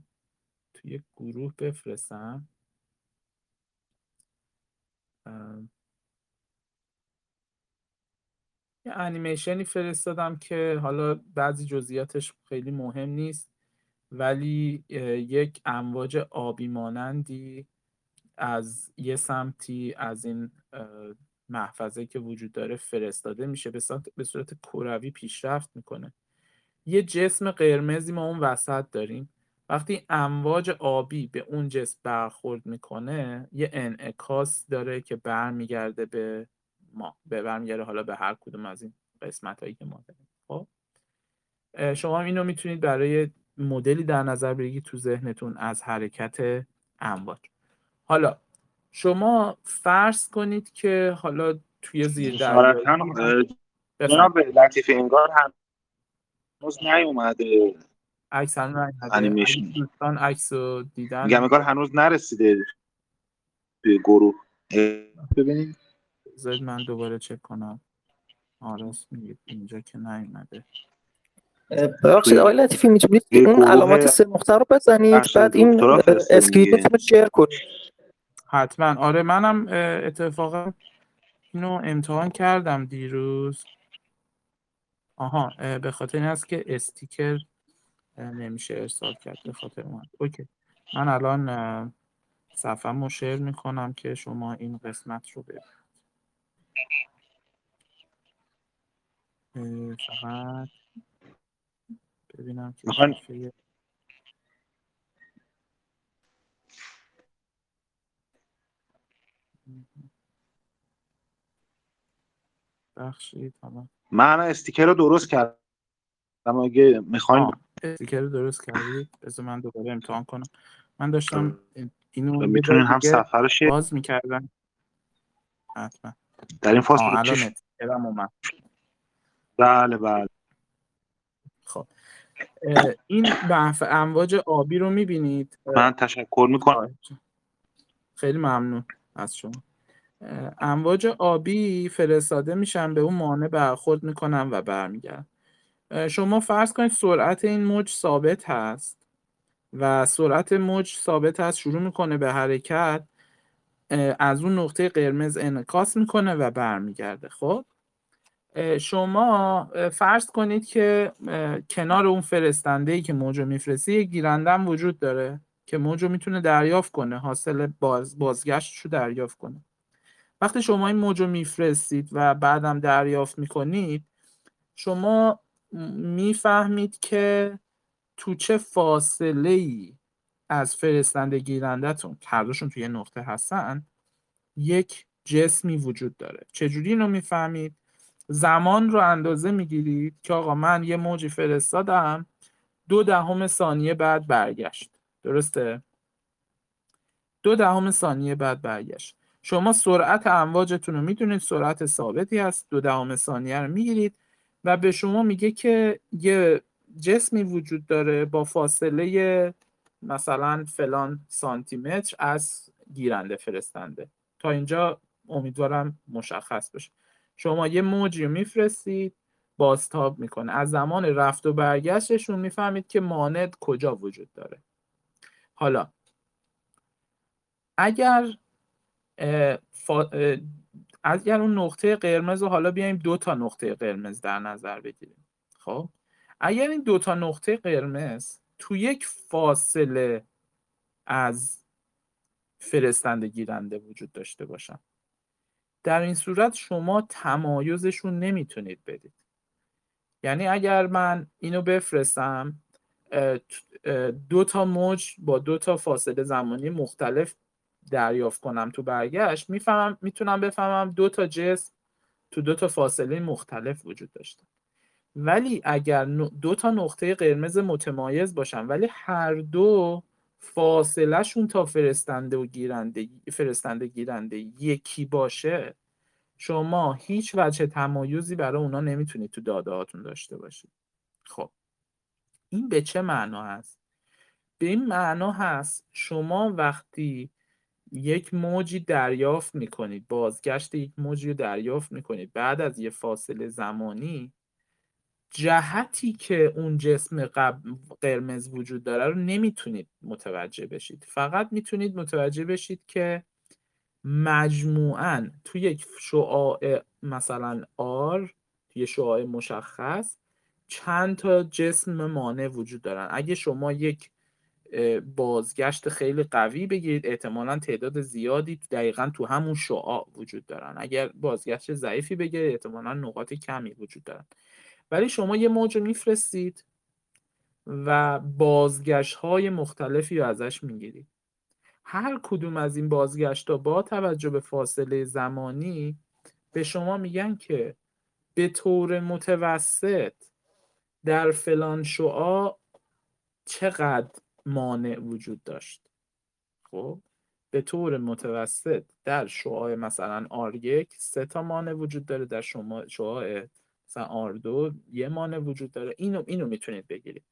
توی گروه بفرستم. یه انیمیشنی فرستادم که حالا بعضی جزئیاتش خیلی مهم نیست ولی یک امواج آبی مانندی. از یه سمتی از این محفظه که وجود داره فرستاده میشه. به صورت, به صورت کروی پیشرفت می‌کنه. یه جسم قرمزی ما اون وسط داریم. وقتی امواج آبی به اون جسم برخورد می‌کنه یه انعکاس داره که برمیگرده به ما به برمیگرده حالا به هر کدوم از این قسمت هایی که ما داریم. خب؟ شما اینو می‌تونید برای مدلی در نظر بگیرید تو ذهنتون از حرکت امواج. حالا شما فرض کنید که حالا توی زیر جناب لطیف انگار هنوز نیومده. عکس هنوز نیومده. دوستان عکس رو دیدن. میگم انگار هنوز نرسیده به گروه. ببینید زد من دوباره چک کنم. آرس میگه اینجا که نیومده. ببخشید آقای لطیفی می‌تونید اون علامات سه نقطه رو بزنید؟ بعد این screen تون رو share کنید. حتما. آره منم اتفاقا اینو امتحان کردم دیروز. آها به خاطر این است که استیکر نمیشه ارسال کرد به خاطر من OK. من الان صفحه رو شیر می‌کنم که شما این قسمت رو ببینید. فقط ببینم که میخواین- صفحه- بخشید حالا. من استیکر رو درست کردم اگه می‌خواین. استیکر رو درست کردید؟ بذار من دوباره امتحان کنم. من داشتم اینو می‌تونین هم شیر باز می‌کردم. حتما. در این فاصله الان استیکرم اومد. بله بله. خب. این بحث امواج آبی رو می‌بینید؟ من تشکر می‌کنم. خیلی ممنون از شما. امواج آبی فرستاده میشن به اون مانع برخورد می‌کنن و برمیگردن. شما فرض کنید سرعت این موج ثابت هست و سرعت موج ثابت هست شروع می‌کنه به حرکت از اون نقطه قرمز انعکاس می‌کنه و برمیگرده. خب؟ شما فرض کنید که کنار اون فرستنده ای که موج رو میفرسته یک گیرنده هم وجود داره که موج رو می‌تونه دریافت کنه حاصل باز بازگشتش رو دریافت کنه. وقتی شما این موج رو میفرستید و بعدم دریافت می‌کنید شما می‌فهمید که تو چه فاصله ای از فرستنده گیرندهتون که هر دوشون توی یه نقطه هستن یک جسمی وجود داره. چجوری اینو می‌فهمید؟ زمان رو اندازه می‌گیرید که آقا من یه موجی فرستادم دو دهم ثانیه بعد برگشت. درسته؟ دو دهم ثانیه بعد برگشت. شما سرعت امواجتون رو می‌دونید سرعت ثابتی هست. دو دهم ثانیه رو می‌گیرید و به شما میگه که یه جسمی وجود داره با فاصله مثلا فلان سانتی متر از گیرنده فرستنده. تا اینجا امیدوارم مشخص بشه. شما یه موجی رو میفرستید بازتاب می‌کنه. از زمان رفت و برگشتشون می‌فهمید که مانع کجا وجود داره. حالا اگر فا- اه، اگر اون نقطه قرمز رو حالا بیایم دو تا نقطه قرمز در نظر بگیریم. خب؟ اگر این دو تا نقطه قرمز تو یک فاصله از فرستنده گیرنده وجود داشته باشن در این صورت شما تمایزشون نمی‌تونید بدید. یعنی اگر من اینو بفرستم دو تا موج با دو تا فاصله زمانی مختلف دریافت کنم تو برگشت می‌فهمم می‌تونم بفهمم دو تا جسم تو دو تا فاصله مختلف وجود داشته. ولی اگر دو تا نقطه قرمز متمایز باشن ولی هر دو فاصلهشون تا فرستنده و گیرنده فرستنده گیرنده یکی باشه شما هیچ وجه تمایزی برای اونا نمی‌تونید تو داده هاتون داشته باشید. خب. این به چه معنا هست؟ به این معنا هست شما وقتی یک موجی دریافت می‌کنید. بازگشت یک موجی رو دریافت می‌کنید. بعد از یه فاصله زمانی جهتی که اون جسم قرمز وجود داره رو نمی‌تونید متوجه بشید. فقط می‌تونید متوجه بشید که مجموعاً تو یک شعاع مثلا آر یه شعاع مشخص چند تا جسم مانع وجود دارن. اگه شما یک بازگشت خیلی قوی بگیرید. احتمالا تعداد زیادی دقیقا تو همون شعاع وجود دارن. اگر بازگشت ضعیفی بگیرید احتمالا نقاط کمی وجود دارن. ولی شما یه موج میفرستید و بازگشت های مختلفی رو ازش می‌گیرید. هر کدوم از این بازگشت ها با توجه به فاصله زمانی به شما میگن که به طور متوسط در فلان شعاع چقدر مانع وجود داشت. خب به طور متوسط در شعاع مثلا R1 سه تا مانع وجود داره در شما شعاع مثلا R2 یه مانع وجود داره. اینو اینو می‌تونید بگیرید.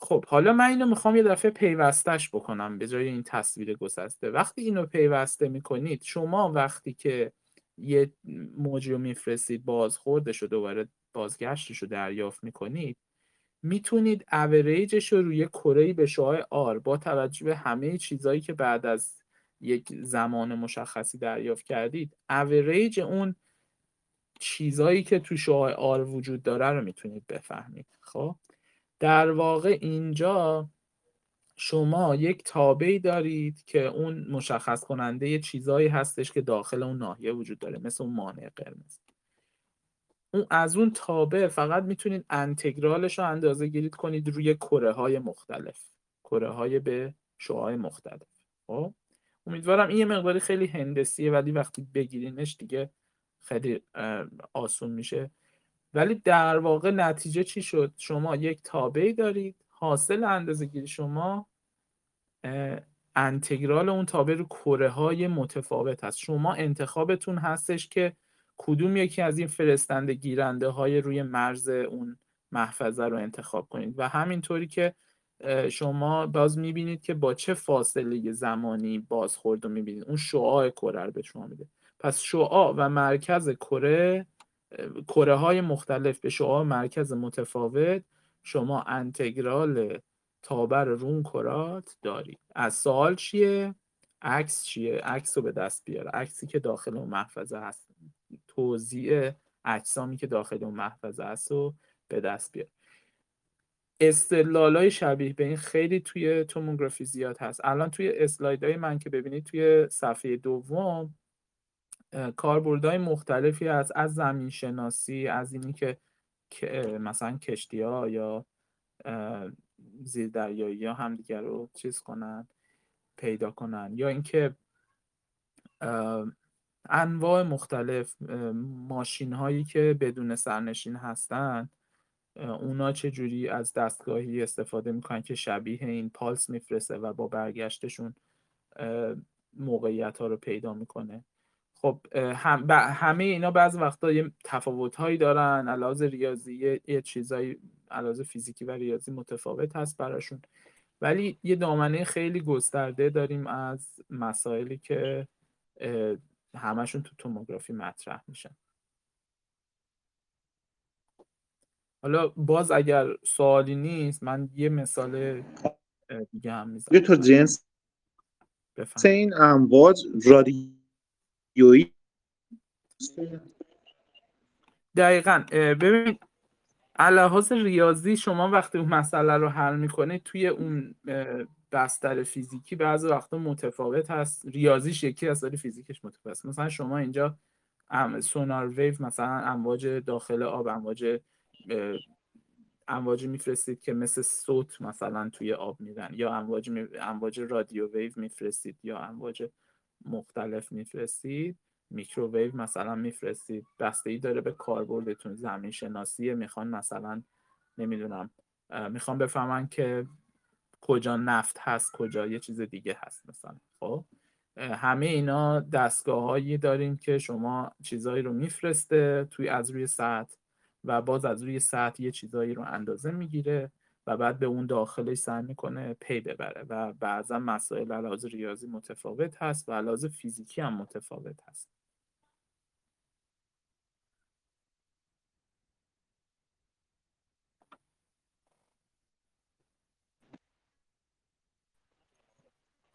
خب حالا من اینو می‌خوام یه دفعه پیوستش بکنم به جای این تصویر گسسته. وقتی اینو پیوسته می‌کنید شما وقتی که یه موجی رو میفرستید بازخوردش رو دوباره بازگشتش رو دریافت می‌کنید می‌تونید اوریجش رو روی کره به شعاع R با توجه به همه چیزهایی که بعد از یک زمان مشخصی دریافت کردید اوریج اون چیزایی که تو شعاع R وجود داره رو می‌تونید بفهمید. خب؟ در واقع اینجا شما یک تابعی دارید که اون مشخص کننده چیزایی هستش که داخل اون ناحیه وجود داره مثل اون مانع قرمز. اون از اون تابع فقط می‌تونید انتگرالش رو اندازه گیرید کنید روی کره های مختلف. کره های به شعاع مختلف. خب؟ امیدوارم این یه مقداری خیلی هندسیه ولی وقتی بگیرینش دیگه خیلی آسون میشه. ولی در واقع نتیجه چی شد؟ شما یک تابعی دارید حاصل اندازه گیری شما انتگرال اون تابع رو کره های متفاوت هست. شما انتخابتون هستش که کدوم یکی از این فرستنده گیرنده های روی مرز اون محفظه رو انتخاب کنید؟ و همینطوری که شما باز می‌بینید که با چه فاصله زمانی بازخورد رو می‌بینید؟ اون شعاع کره رو به شما میده. پس شعاع و مرکز کره کره های مختلف به شعاع مرکز متفاوت. شما انتگرال تابر رون کرات دارید. از سوال چیه؟ عکس چیه؟ عکس رو به دست بیاره عکسی که داخل اون محفظه هست. توضیح اجسامی که داخل اون محفظه هست رو به دست بیاره استدلال های شبیه به این خیلی توی توموگرافی زیاد هست. الان توی اسلاید های من که ببینید توی صفحه دوم کاربردهای مختلفی هست. از زمین شناسی از اینی که مثلا کشتی ها یا زیر دریایی ها همدیگر رو چیز کنن پیدا کنن. یا اینکه انواع مختلف ماشین هایی که بدون سرنشین هستن اونا چه جوری از دستگاهی استفاده می‌کنن که شبیه این پالس میفرسته و با برگشتشون موقعیت ها رو پیدا می‌کنه؟ خب هم همه اینا بعض وقتا یه تفاوت هایی دارن علاوه ریاضی یه چیزایی علاوه فیزیکی و ریاضی متفاوت هست براشون. ولی یه دامنه خیلی گسترده داریم از مسائلی که همشون تو توموگرافی مطرح میشن. حالا باز اگر سوالی نیست من یه مثال دیگه هم می‌زنم. تو جنس. این امواج رادیویی. دقیقا. ببین لحاظ ریاضی شما وقتی اون مسئله رو حل می‌کنید توی اون بستر فیزیکی بعضی وقتا متفاوت هست. ریاضیش یکی از ولی فیزیکش متفاوت هست مثلا شما اینجا سونار ویو مثلا امواج داخل آب امواج امواج میفرستید که مثل صوت مثلا توی آب میرن یا امواج می... امواج رادیو ویو میفرستید یا امواج مختلف میفرستید. microwave مثلا میفرستید. بستگی داره به کاربردتون زمین شناسیه می‌خوان مثلا نمی‌دونم می‌خوان بفهمن که کجا نفت هست کجا یه چیز دیگه هست مثلا. خب همه اینا دستگاه هایی داریم که شما چیزهایی رو میفرسته توی از روی سطح و باز از روی سطح یه چیزهایی رو اندازه می‌گیره و بعد به اون داخلش سعی می‌کنه پی ببره و بعضا مسائل علاوه ریاضی متفاوت هست و علاوه فیزیکی هم متفاوت هست.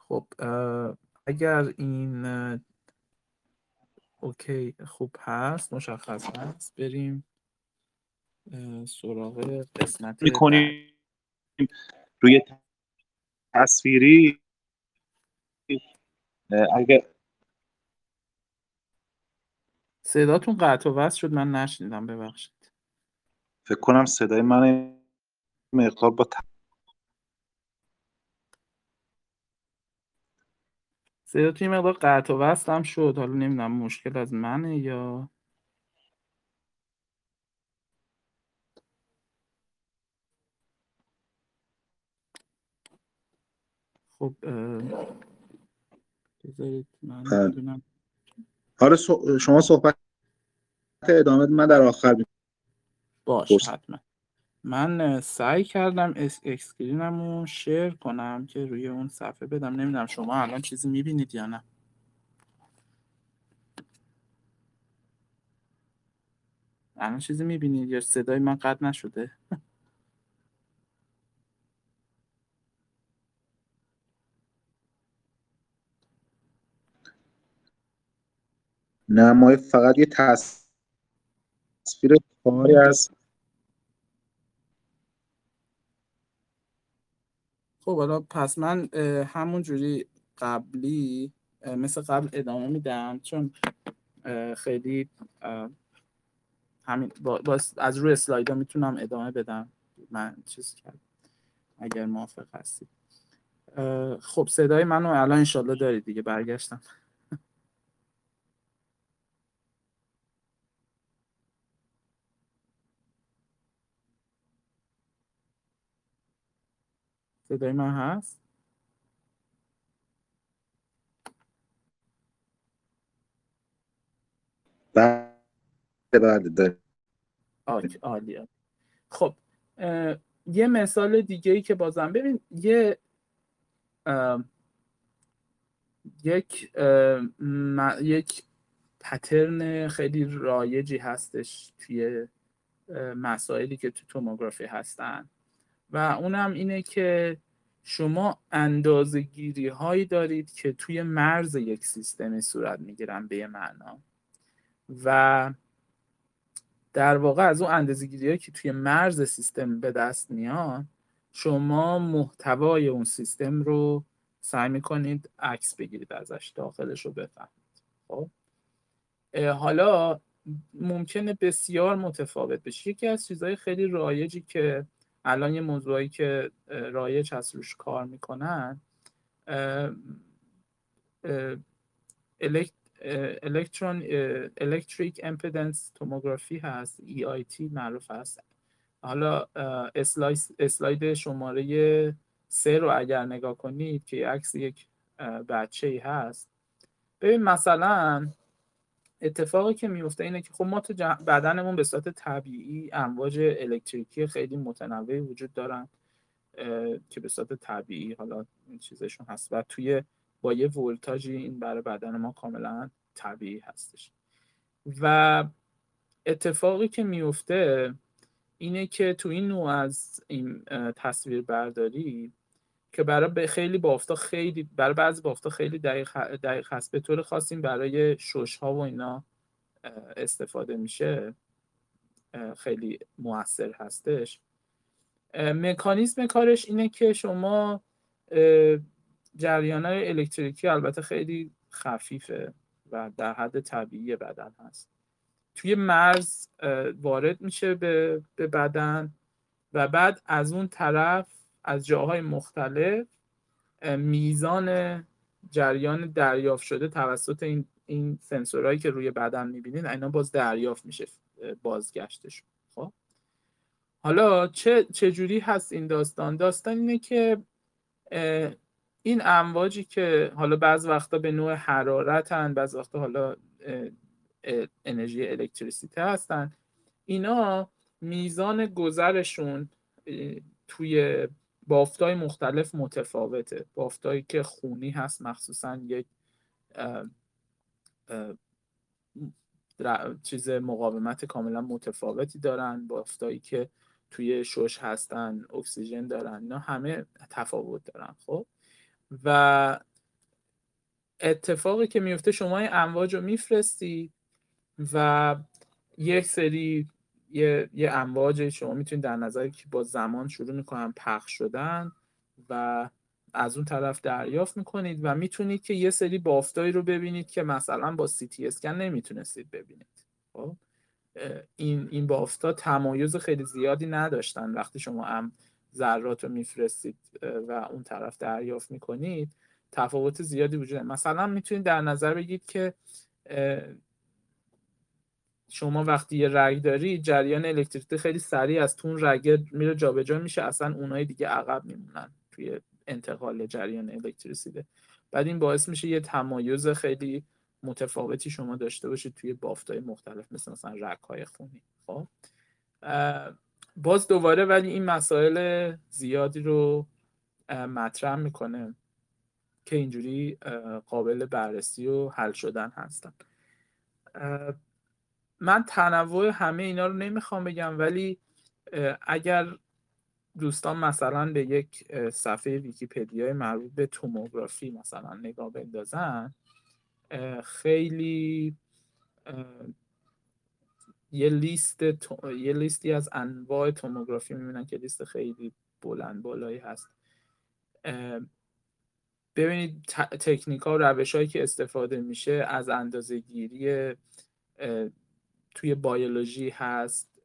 خب اگر این اوکی خوب هست مشخص هست بریم سراغ قسمت می‌کنیم روی تصویری. اگر صداتون قطع و وصل شد من نشنیدم ببخشید. فکر کنم صدای من مقدار با صدا توی مقدار قطع و وصل هم شد. حالا نمی‌دونم مشکل از منه یا؟ خب بذارید من بدونم. آره شما صحبت ادامه من در آخر باش حتما. من سعی کردم اکسکرینم رو شیر کنم که روی اون صفحه بدم. نمی‌دونم شما الان چیزی می‌بینید یا نه. الان چیزی می‌بینید یا صدای من قطع نشده؟ نه ما فقط یه تصویر کاری از خب حالا پس من همون جوری قبلی مثل قبل ادامه میدم چون خیلی همین با, از روی اسلاید ها می‌تونم ادامه بدم. من چیز کردم اگر موافق هستید خب صدای منو الان انشالله دارید دیگه برگشتم. صدای من هست؟ بله بله عالی خب یه مثال دیگه ای که بازم ببین یه یک یک پترن خیلی رایجی هستش توی مسائلی که تو توموگرافی هستن. و اونم اینه که شما اندازه گیری هایی دارید که توی مرز یک سیستمی صورت می‌گیرن به معنا. و در واقع از اون اندازه گیری که توی مرز سیستم به دست میاد شما محتوای اون سیستم رو سعی می‌کنید عکس بگیرید ازش داخلش رو بفهمید. خب؟ حالا ممکنه بسیار متفاوت بشه. یکی از چیزهای خیلی رایجی که الان یه موضوعی که رایج هست روش کار می‌کنن الکترون الکتریک امپیدنس توموگرافی هست EIT معروف هست. حالا اسلاید شماره سه رو اگر نگاه کنید که عکس یک بچه ای هست. ببین مثلا اتفاقی که میفته اینه که خب ما تو بدنمون به صورت طبیعی امواج الکتریکی خیلی متنوعی وجود دارن که به صورت طبیعی حالا این چیزشون هست و توی با یه ولتاژی این برای بدن ما کاملا طبیعی هستش. و اتفاقی که میفته اینه که تو این نوع از این تصویر برداری که برای خیلی بافتا خیلی برای بعضی بافتا خیلی دقیق, دقیق هست. به طور خاصیم برای شش ها و اینا استفاده میشه. خیلی موثر هستش. مکانیزم کارش اینه که شما جریان های الکتریکی البته خیلی خفیفه و در حد طبیعی بدن هست. توی مرز وارد میشه به بدن و بعد از اون طرف از جاهای مختلف میزان جریان دریافت شده توسط این این سنسورهایی که روی بدن می‌بینید اینا باز دریافت میشه بازگشتش. خب. حالا چه چجوری هست این داستان؟ داستان اینه که این امواجی که حالا بعض وقتا به نوع حرارتن بعض وقتا حالا انرژی الکتریسیته هستن. اینا میزان گذرشون توی بافتای مختلف متفاوته. بافتایی که خونی هست مخصوصا یک چیز مقاومت کاملا متفاوتی دارن. بافتایی که توی شش هستن اکسیژن دارن اینا همه تفاوت دارن خب؟ و اتفاقی که میفته شما این امواج رو میفرستی و یک سری یه, یه امواج شما می‌تونید در نظر که با زمان شروع می‌کنن پخش شدن و از اون طرف دریافت می‌کنید و می‌تونید که یه سری بافتایی رو ببینید که مثلا با سی تی اسکن نمی‌تونستید ببینید. خب؟ این این بافتا تمایز خیلی زیادی نداشتن وقتی شما هم ذرات رو میفرستید و اون طرف دریافت می‌کنید. تفاوت زیادی وجود مثلا می‌تونید در نظر بگیرید که شما وقتی یه رگ داری جریان الکتریسیته خیلی سریع از تون رگ میره جابجا میشه اصلا اونای دیگه عقب میمونن توی انتقال جریان الکتریسیته. بعد این باعث میشه یه تمایز خیلی متفاوتی شما داشته باشید توی بافتای مختلف مثل مثلا رگ های خونی. خب؟ باز دوباره ولی این مسائل زیادی رو مطرح می‌کنه که اینجوری قابل بررسی و حل شدن هستن. من تنوع همه اینا رو نمی‌خوام بگم ولی اگر دوستان مثلا به یک صفحه ویکیپدیا مربوط به توموگرافی مثلا نگاه بندازن خیلی یه لیست یه لیستی از انواع توموگرافی می‌بینن که لیست خیلی بلند بالایی هست. ببینید تکنیک ها و روش هایی که استفاده میشه از اندازه گیری توی بیولوژی هست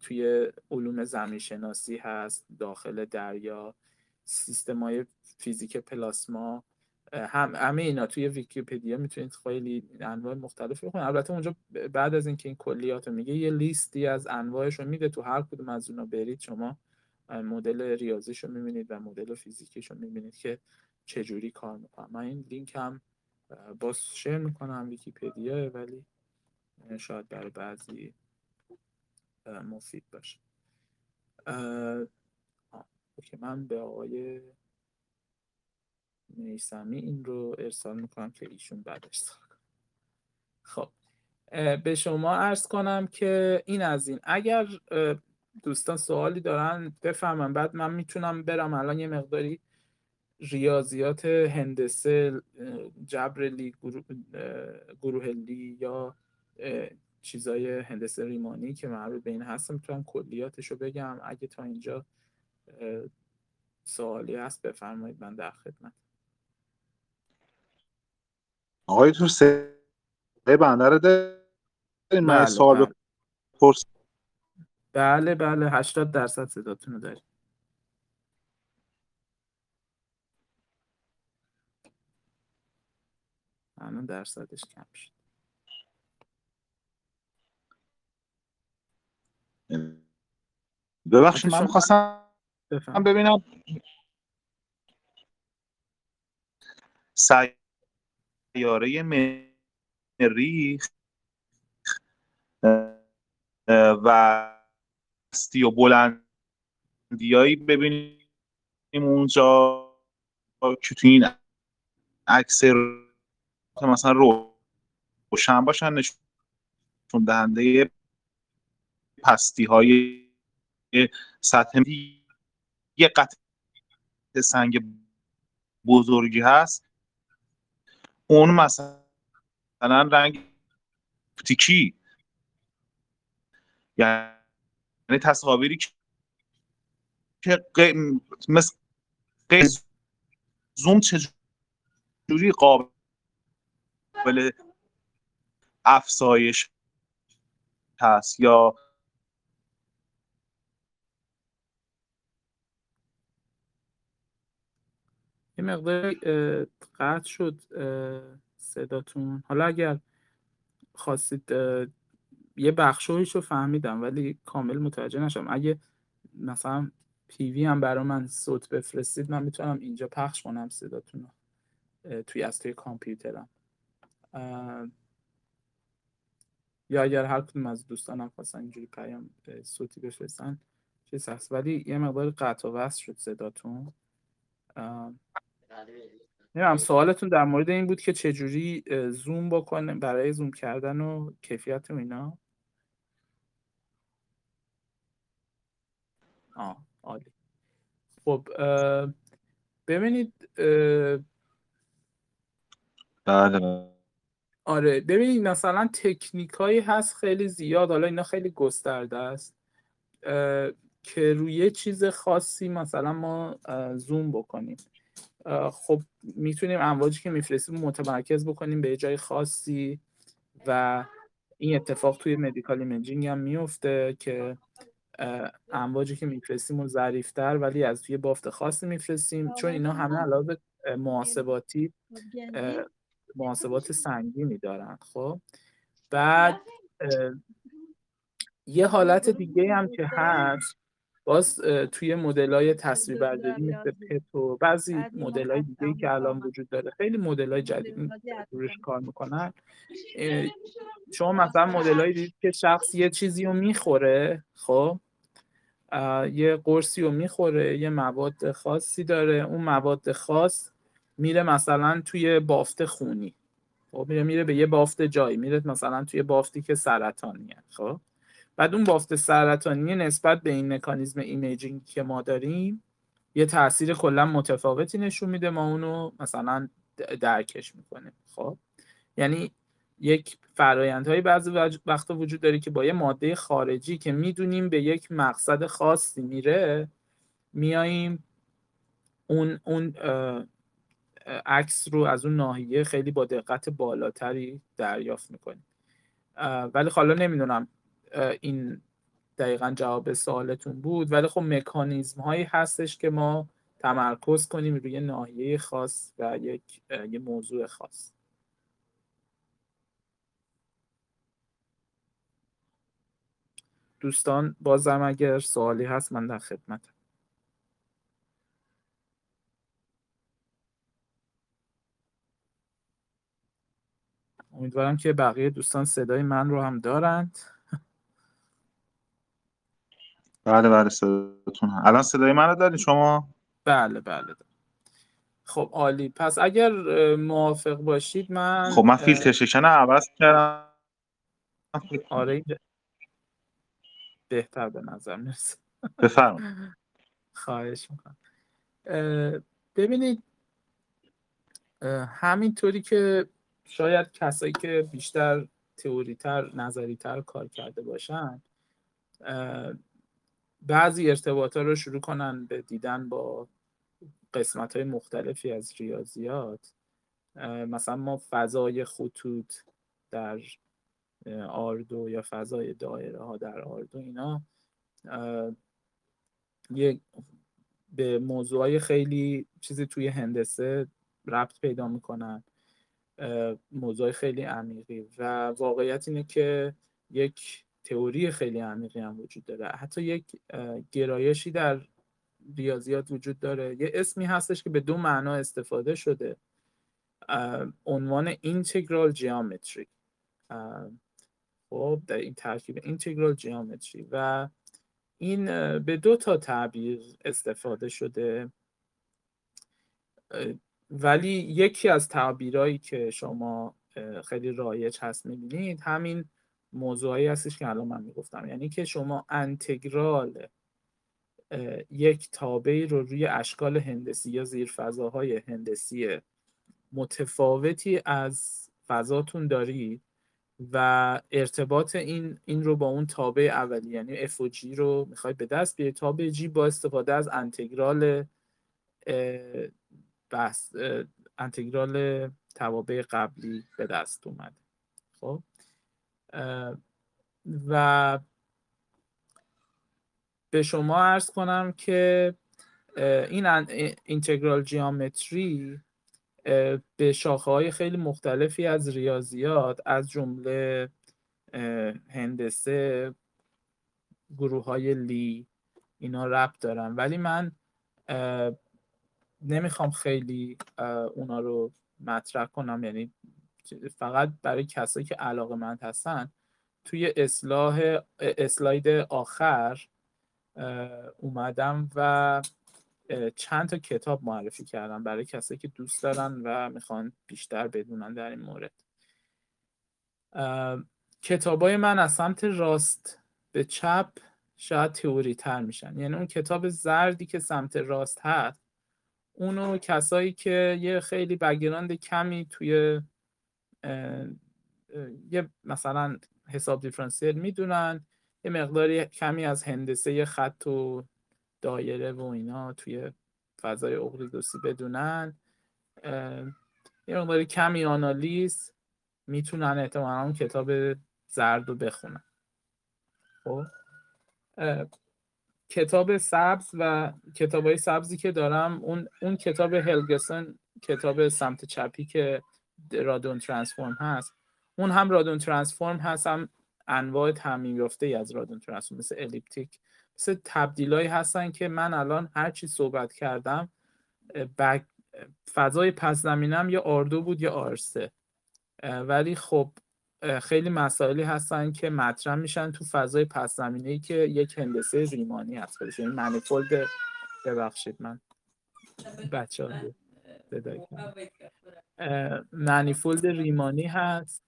توی علوم زمین شناسی هست داخل دریا سیستم های فیزیک پلاسما هم همه اینا توی ویکیپدیا می‌تونید خیلی انواع مختلف بخونید. البته اونجا بعد از اینکه این کلیات رو میگه یه لیستی از انواعش رو میده تو هر کدوم از اونا برید. شما مدل ریاضیش رو می‌بینید و مدل فیزیکیش رو می‌بینید که چجوری کار می‌کنم من این لینک هم باز share می‌کنم ویکیپدیا ولی شاید برای بعضی مفید باشه. اوکی من به آقای میسمی این رو ارسال می‌کنم که ایشون بعد ارسال خب به شما ارز کنم که این از این. اگر دوستان سوالی دارن بفهمم بعد من می‌تونم برم. الان یه مقداری ریاضیات هندسه جبر لی گروه لی یا چیزای هندسه ریمانی که مربوط به این هست می‌تونم کلیاتش رو بگم. اگه تا اینجا سوالی هست بفرمایید من در خدمت. آقای تو سه بنده رو داریم من سوال بله. بپرس. بله بله 80 درصد صداتون رو داریم. الان درصدش کم شد. ببخشید من خواستم بفرمایید ببینم. سیاره مریخ و هستی و بلندیایی ببینیم اونجا که تو این عکس مثلا روشن باشن نشون دهنده پستی های سطح یه قطع سنگ بزرگی هست. اون مثلا رنگ تیکی. یعنی تصاویری که مثل قی- زوم چجوری قابل افزایش هست یا یه مقداری اه، قطع شد صداتون. حالا اگر خواستید یه بخشایش رو فهمیدم ولی کامل متوجه نشم. اگه مثلا پیوی هم برای من صوت بفرستید من می‌تونم اینجا پخش کنم صداتون رو توی از توی کامپیوترم یا اگر هر کدوم از دوستانم خواستن اینجوری پیام صوتی بفرستن چیز هست. ولی یه مقدار قطع و وصل شد صداتون. نمی‌دونم سوالتون در مورد این بود که چجوری زوم بکنه برای زوم کردن و کیفیت و اینا؟ آه عالی. خب ببینید بله. آره ببینید مثلا تکنیک هایی هست خیلی زیاد حالا اینا خیلی گسترده است که روی چیز خاصی مثلا ما زوم بکنیم. خب می‌تونیم امواجی که میفرستیم متمرکز بکنیم به جای خاصی و این اتفاق توی medical imaging هم میفته که امواجی که میفرستیم و ظریفتر ولی از توی بافت خاصی میفرستیم چون اینا همه علاوه اه، محاسباتی اه، محاسبات سنگینی دارن خب. بعد اه، یه حالت دیگه هم که هست باز توی مدل های تصویر برداری مثل پت و بعضی مدل های دیگه که الان وجود داره. خیلی مدل های جدید روش کار می‌کنن. شما مثلا مدل هایی دید که شخص یه چیزی رو می‌خوره خب؟ یه قرصی رو می‌خوره یه مواد خاصی داره اون مواد خاص میره مثلا توی بافت خونی. خب میره میره به یه بافت جایی میره مثلا توی بافتی که سرطانیه خب؟ بعد اون بافت سرطانی نسبت به این مکانیزم imaging که ما داریم یه تاثیر کلا متفاوتی نشون میده. ما اونو مثلا درکش می‌کنیم. خب؟ یعنی یک فرایندهایی بعضی وقتا وجود داره که با یه ماده خارجی که می‌دونیم به یک مقصد خاصی میره میاییم اون اون عکس رو از اون ناحیه خیلی با دقت بالاتری دریافت می‌کنیم. ولی حالا نمی‌دونم. این دقیقا جواب سوالتون بود. ولی خب مکانیزم هایی هستش که ما تمرکز کنیم روی ناحیه خاص و یک یه موضوع خاص. دوستان بازم اگر سوالی هست من در خدمت امیدوارم که بقیه دوستان صدای من رو هم دارند. بله بله صداتون الان صدای من رو دارید شما؟ بله بله. خب عالی. پس اگر موافق باشید من خب من فیلتر شکن عوض کردم. آره بهتر به نظر می‌رسه. بفرمایید. خواهش می‌کنم. ببینید همینطوری که شاید کسایی که بیشتر تئوریتر نظریتر کار کرده باشن بعضی ارتباطات رو شروع کنن به دیدن با قسمت های مختلفی از ریاضیات. مثلا ما فضای خطوط در آردو یا فضای دایره ها در آردو اینا یک به موضوعای خیلی چیزی توی هندسه ربط پیدا می‌کنن موضوع خیلی عمیقی. و واقعیت اینه که یک تئوری خیلی عمیقی هم وجود داره. حتی یک گرایشی در ریاضیات وجود داره. یه اسمی هستش که به دو معنا استفاده شده. عنوان اینتگرال جیامتری خب در این ترکیب اینتگرال جیامتری و این به دو تا تعبیر استفاده شده. ولی یکی از تعبیرهایی که شما خیلی رایج هست می‌بینید همین موضوعی هستش که الان من می‌گفتم. یعنی که شما انتگرال یک تابعی رو روی اشکال هندسی یا زیر فضاهای هندسی متفاوتی از فضاتون دارید و ارتباط این این رو با اون تابع اولی. یعنی اف و جی رو می‌خواید به دست بیارید تابع جی با استفاده از انتگرال بحث انتگرال توابع قبلی به دست اومده. خب؟ و به شما عرض کنم که این اینتگرال جیامتری به شاخه های خیلی مختلفی از ریاضیات از جمله هندسه گروه های لی اینا ربط دارن. ولی من نمی‌خوام خیلی اونا رو مطرح کنم یعنی فقط برای کسایی که علاقه مند هستن توی اصلاح اسلاید آخر اومدم و چند تا کتاب معرفی کردم برای کسایی که دوست دارن و می‌خوان بیشتر بدونن در این مورد. کتابای من از سمت راست به چپ شاید تئوری تر میشن. یعنی اون کتاب زردی که سمت راست هست اونو کسایی که یه خیلی بگراند کمی توی یه مثلا حساب دیفرانسیل می‌دونن یه مقداری کمی از هندسه خط و دایره و اینا توی فضای اقلیدوسی بدونن. یه مقداری کمی آنالیز می‌تونن احتمالا اون کتاب زرد رو بخونن. خب؟ کتاب سبز و کتاب های سبزی که دارم اون, اون کتاب هلگسن کتاب سمت چپی که رادون ترانسفورم هست. اون هم رادون ترانسفورم هست هم انواع تعمیم یافته ای از رادون ترانسفورم مثل الیپتیک مثل تبدیلایی هستن که من الان هر چی صحبت کردم بک فضای پس زمینم یا آردو بود یا آرسه. ولی خب خیلی مسائلی هستن که مطرح میشن تو فضای پس زمینه ای که یک هندسه ریمانی هست. یعنی منیفولد. ببخشید من. بچه منیفولد ریمانی هست.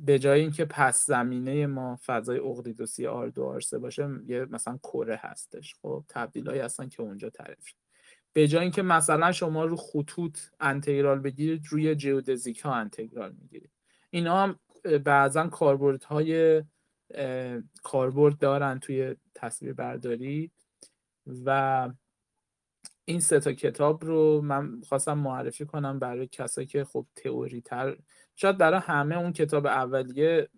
به جای اینکه پس زمینه ما فضای اقلیدوسی آردو آرسه باشه یه مثلا کره هستش. خب تبدیلایی هستن که اونجا تعریف شد. به جای اینکه مثلا شما رو خطوط انتگرال بگیرید روی جیودزیک ها انتگرال می‌گیرید. اینا هم بعضا کاربرد های کاربرد دارن توی تصویر برداری و این سه تا کتاب رو من خواستم معرفی کنم برای کسایی که خب تئوری تر شاید برای همه اون کتاب اولیه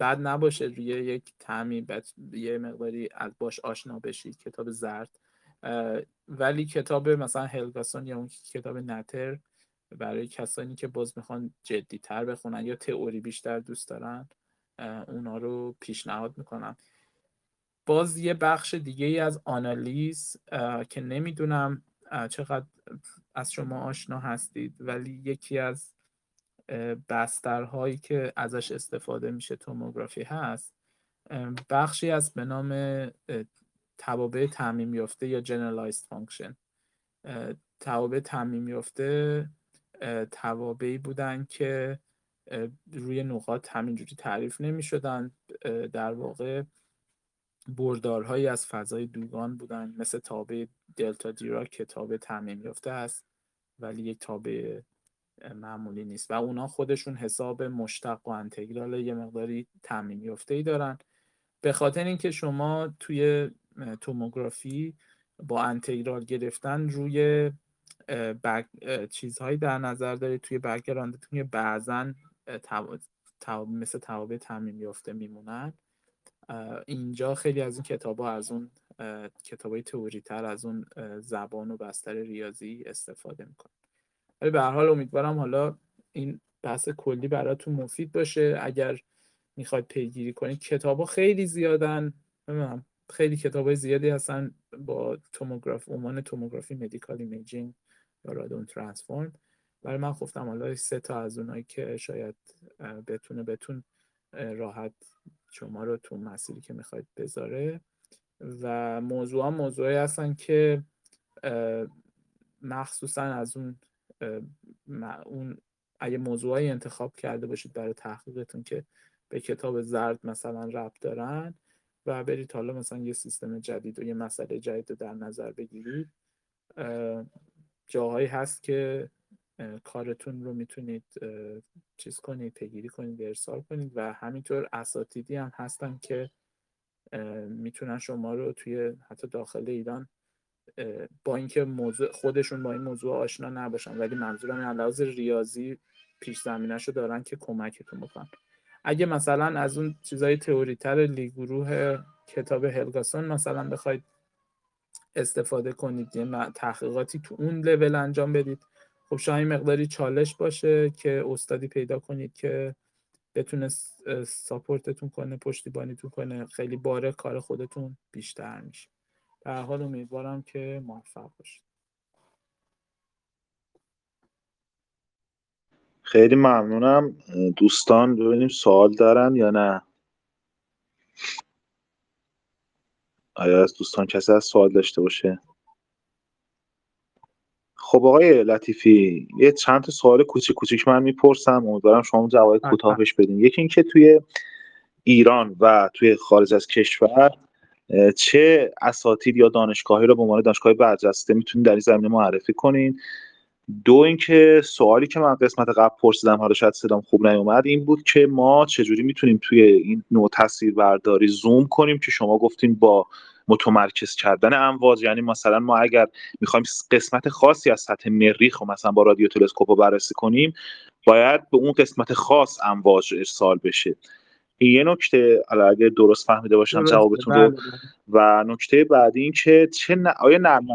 بد نباشه روی یک تعمی یه مقداری از باش آشنا بشید کتاب زرد. ولی کتاب مثلا هلگاسون یا اون کتاب نتر برای کسانی که باز می‌خوان جدی تر بخونن یا تئوری بیشتر دوست دارن اونا رو پیشنهاد می‌کنم. باز یه بخش دیگه ای از آنالیز که نمی‌دونم چقدر از شما آشنا هستید ولی یکی از بسترهایی که ازش استفاده میشه توموگرافی هست بخشی از به نام توابع تعمیم یافته یا generalized function. توابع تعمیم یافته توابعی بودن که روی نقاط همینجوری تعریف نمی شدن در واقع بردارهایی از فضای دوگان بودن. مثل تابع دلتا دیرا که تابع تعمیم یافته است ولی یک تابع معمولی نیست. و اونا خودشون حساب مشتق و انتگرال یه مقداری تعمیم یافته ای دارن. به خاطر اینکه شما توی توموگرافی با انتگرال گرفتن روی بگ... چیزهایی در نظر دارید توی بکگراندتون که بعضا مثل توابع تعمیم یافته میمونن. اینجا خیلی از این کتاب ها از اون کتاب های تئوری تر از اون زبان و بستر ریاضی استفاده می‌کنن. ولی به هر حال امیدوارم حالا این بحث کلی براتون مفید باشه. اگر می‌خواید پیگیری کنید کتاب ها خیلی زیادن. خیلی کتاب های زیادی هستن با توموگراف عنوان tomography medical imaging یا Radon transform. برای من گفتم حالا سه تا از اونایی که شاید بتونه بتون راحت شما رو تو مسیری که می‌خواید بذاره. و موضوع هم موضوعی هستن که مخصوصا از اون اون اگه موضوعی انتخاب کرده باشید برای تحقیقتون که به کتاب زرد مثلا رب دارن و برید حالا مثلا یه سیستم جدید و یه مسئله جدید رو در نظر بگیرید. جاهایی هست که کارتون رو می‌تونید چیز کنید پیگیری کنید ارسال کنید و همینطور اساتیدی هم هستن که می‌تونن شما رو توی حتی داخل ایران با اینکه موضوع خودشون با این موضوع آشنا نباشن ولی منظورم لحاظ ریاضی پیش زمینش رو دارن که کمکتون بکنن اگه مثلا از اون چیزای تئوریتر لیگروه کتاب هلگاسون مثلا بخواید استفاده کنید یه تحقیقاتی تو اون لول انجام بدید. خب شاید مقداری چالش باشه که استادی پیدا کنید که بتونه ساپورتتون کنه پشتیبانیتون کنه. خیلی باره کار خودتون بیشتر میشه. در حال امیدوارم که موفق باشید. خیلی ممنونم. دوستان ببینیم سوال دارن یا نه. آیا از دوستان کسی از سوال داشته باشه؟ خب آقای لطیفی یه چند تا سوال کوچیک کوچیک من می‌پرسم. امیدوارم شما جواب کوتاه بهش بدین. یکی اینکه توی ایران و توی خارج از کشور چه اساتید یا دانشگاهی رو به عنوان دانشگاه برجسته می‌تونید در این زمینه معرفی کنین؟ دو اینکه سوالی که من قسمت قبل پرسیدم حالا شاید صدام خوب نیومد این بود که ما چجوری می‌تونیم توی این نوع تصویر برداری زوم کنیم که شما گفتین با متمرکز کردن امواج. یعنی مثلا ما اگر می‌خوایم قسمت خاصی از سطح مریخ و مثلا با رادیو تلسکوپ رو بررسی کنیم باید به اون قسمت خاص امواج ارسال بشه. این یه نکته اگر درست فهمیده باشم جوابتون رو. بله، بله. و نکته بعدی این که چه ن... آیا نرم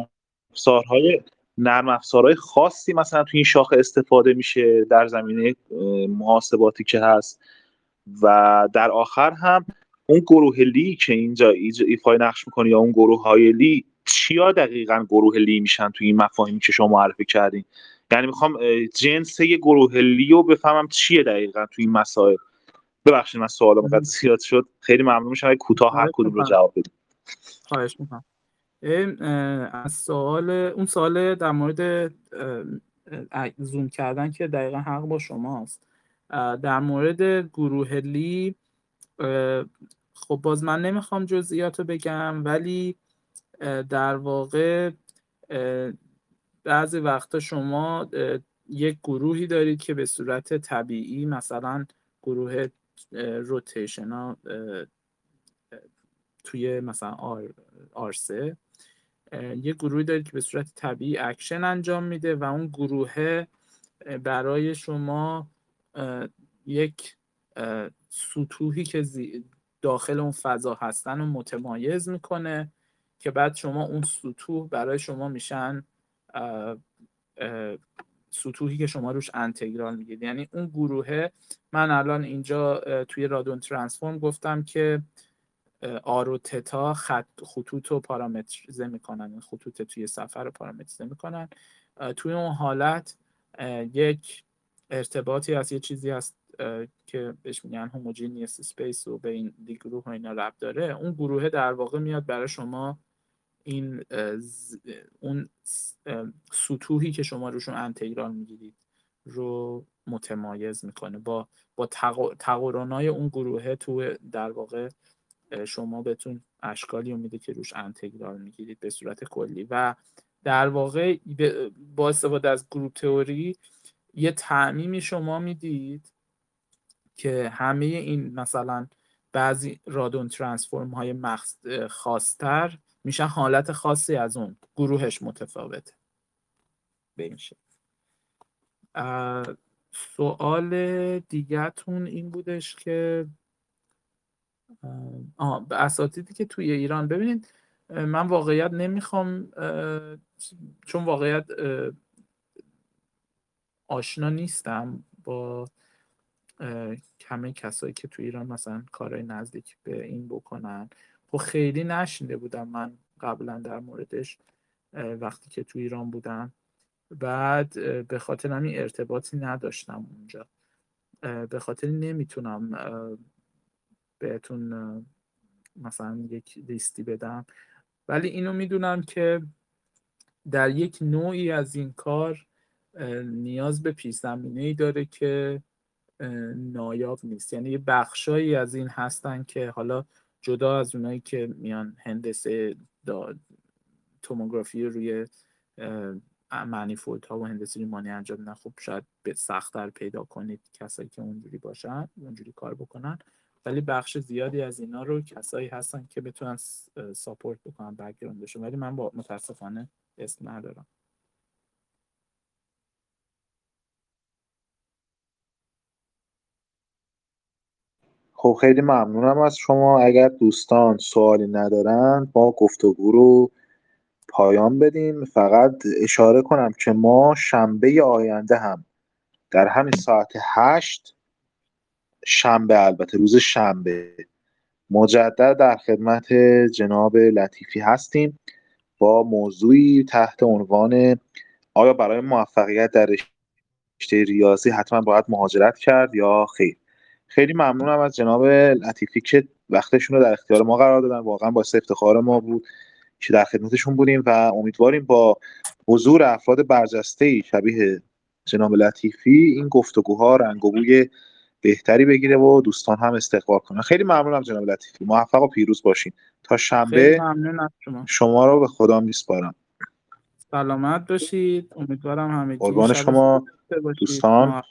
افزارهای نرم افزارهای خاصی مثلا تو این شاخه استفاده میشه در زمینه محاسباتی که هست؟ و در آخر هم اون گروه لی که اینجا ایفای نقش می‌کنه یا اون گروه های لی چیا دقیقا گروه لی میشن تو این مفاهیمی که شما معرفی کردین؟ یعنی می‌خوام جنس یه گروه لی رو بفهمم چیه دقیقا تو این مسائل. ببخشید من سوالم قد زیاد شد. خیلی ممنون میشم. اگه کوتاه هر کدوم رو جواب بدید خواهش می‌کنم. از سوال اون سوال در مورد زوم کردن که دقیقا حق با شماست. در مورد گروه لی خب باز من نمی‌خوام جزئیات رو بگم ولی در واقع بعضی وقتا شما یک گروهی دارید که به صورت طبیعی مثلا گروه rotation ها توی مثلا R, R سه یه گروهی دارید که به صورت طبیعی اکشن انجام میده و اون گروه برای شما یک سطوحی که داخل اون فضا هستن رو متمایز می‌کنه که بعد شما اون سطوح برای شما میشن سطوحی که شما روش انتگرال میگید یعنی اون گروهه من الان اینجا توی رادون ترانسفورم گفتم که آر و تتا خط خطوط رو پارامتریزه می‌کنن. خطوط توی سفر رو پارامتریزه می‌کنن. توی اون حالت یک ارتباطی از یه چیزی هست که بهش میگن homogeneous space و به این گروه و اینا ربط داره اون گروه در واقع میاد برای شما این اون سطوحی که شما روشون انتگرال می‌گیرید رو متمایز می‌کنه. با با تقارنای اون گروهه تو در واقع شما بهتون اشکالی میده که روش انتگرال می‌گیرید به صورت کلی. و در واقع با استفاده از گروپ تئوری یه تعمیمی شما می‌دید که همه این مثلا بعضی رادون ترانسفورم های مخص... خاصتر میشن حالت خاصی از اون گروهش متفاوته. به این شکل سوال دیگهتون این بودش که آه اساتیدی که توی ایران ببینید من واقعیت نمی‌خوام چون واقعیت آشنا نیستم با کمی کسایی که تو ایران مثلا کارهای نزدیک به این بکنن. خب خیلی نشینده بودم من قبلا در موردش وقتی که تو ایران بودم. بعد به خاطر همین ارتباطی نداشتم اونجا. به خاطر نمی‌تونم بهتون مثلا یک لیستی بدم. ولی اینو می‌دونم که در یک نوعی از این کار نیاز به پیش ای داره که نایاب نیست. یعنی یه بخشایی از این هستن که حالا جدا از اونایی که میان هندسه توموگرافی روی معنیفولت ها و هندسه ریمانی انجام میدن خب شاید به سختتر پیدا کنید کسایی که اونجوری باشن اونجوری کار بکنن. ولی بخش زیادی از اینا رو کسایی هستن که بتونن support بکنن background شون ولی من با متاسفانه اسم ندارم. خب خیلی ممنونم از شما. اگر دوستان سوالی ندارن ما گفتگو رو پایان بدیم. فقط اشاره کنم که ما شنبه آینده هم در همین ساعت هشت شنبه البته روز شنبه مجدد در خدمت جناب لطیفی هستیم با موضوعی تحت عنوان آیا برای موفقیت در رشته ریاضی حتما باید مهاجرت کرد یا خیر؟ خیلی ممنونم از جناب لطیفی که وقتشون رو در اختیار ما قرار دادن. واقعا باعث افتخار ما بود که در خدمتشون بودیم و امیدواریم با حضور افراد برجسته شبیه جناب لطیفی این گفتگوها رنگ و بوی بهتری بگیره و دوستان هم استقبال کنن. خیلی ممنونم جناب لطیفی. موفق و پیروز باشین. تا شنبه شما. شما رو به خدا میسپارم. سلامت باشید. امیدوارم همگی قربان شما. دوستان.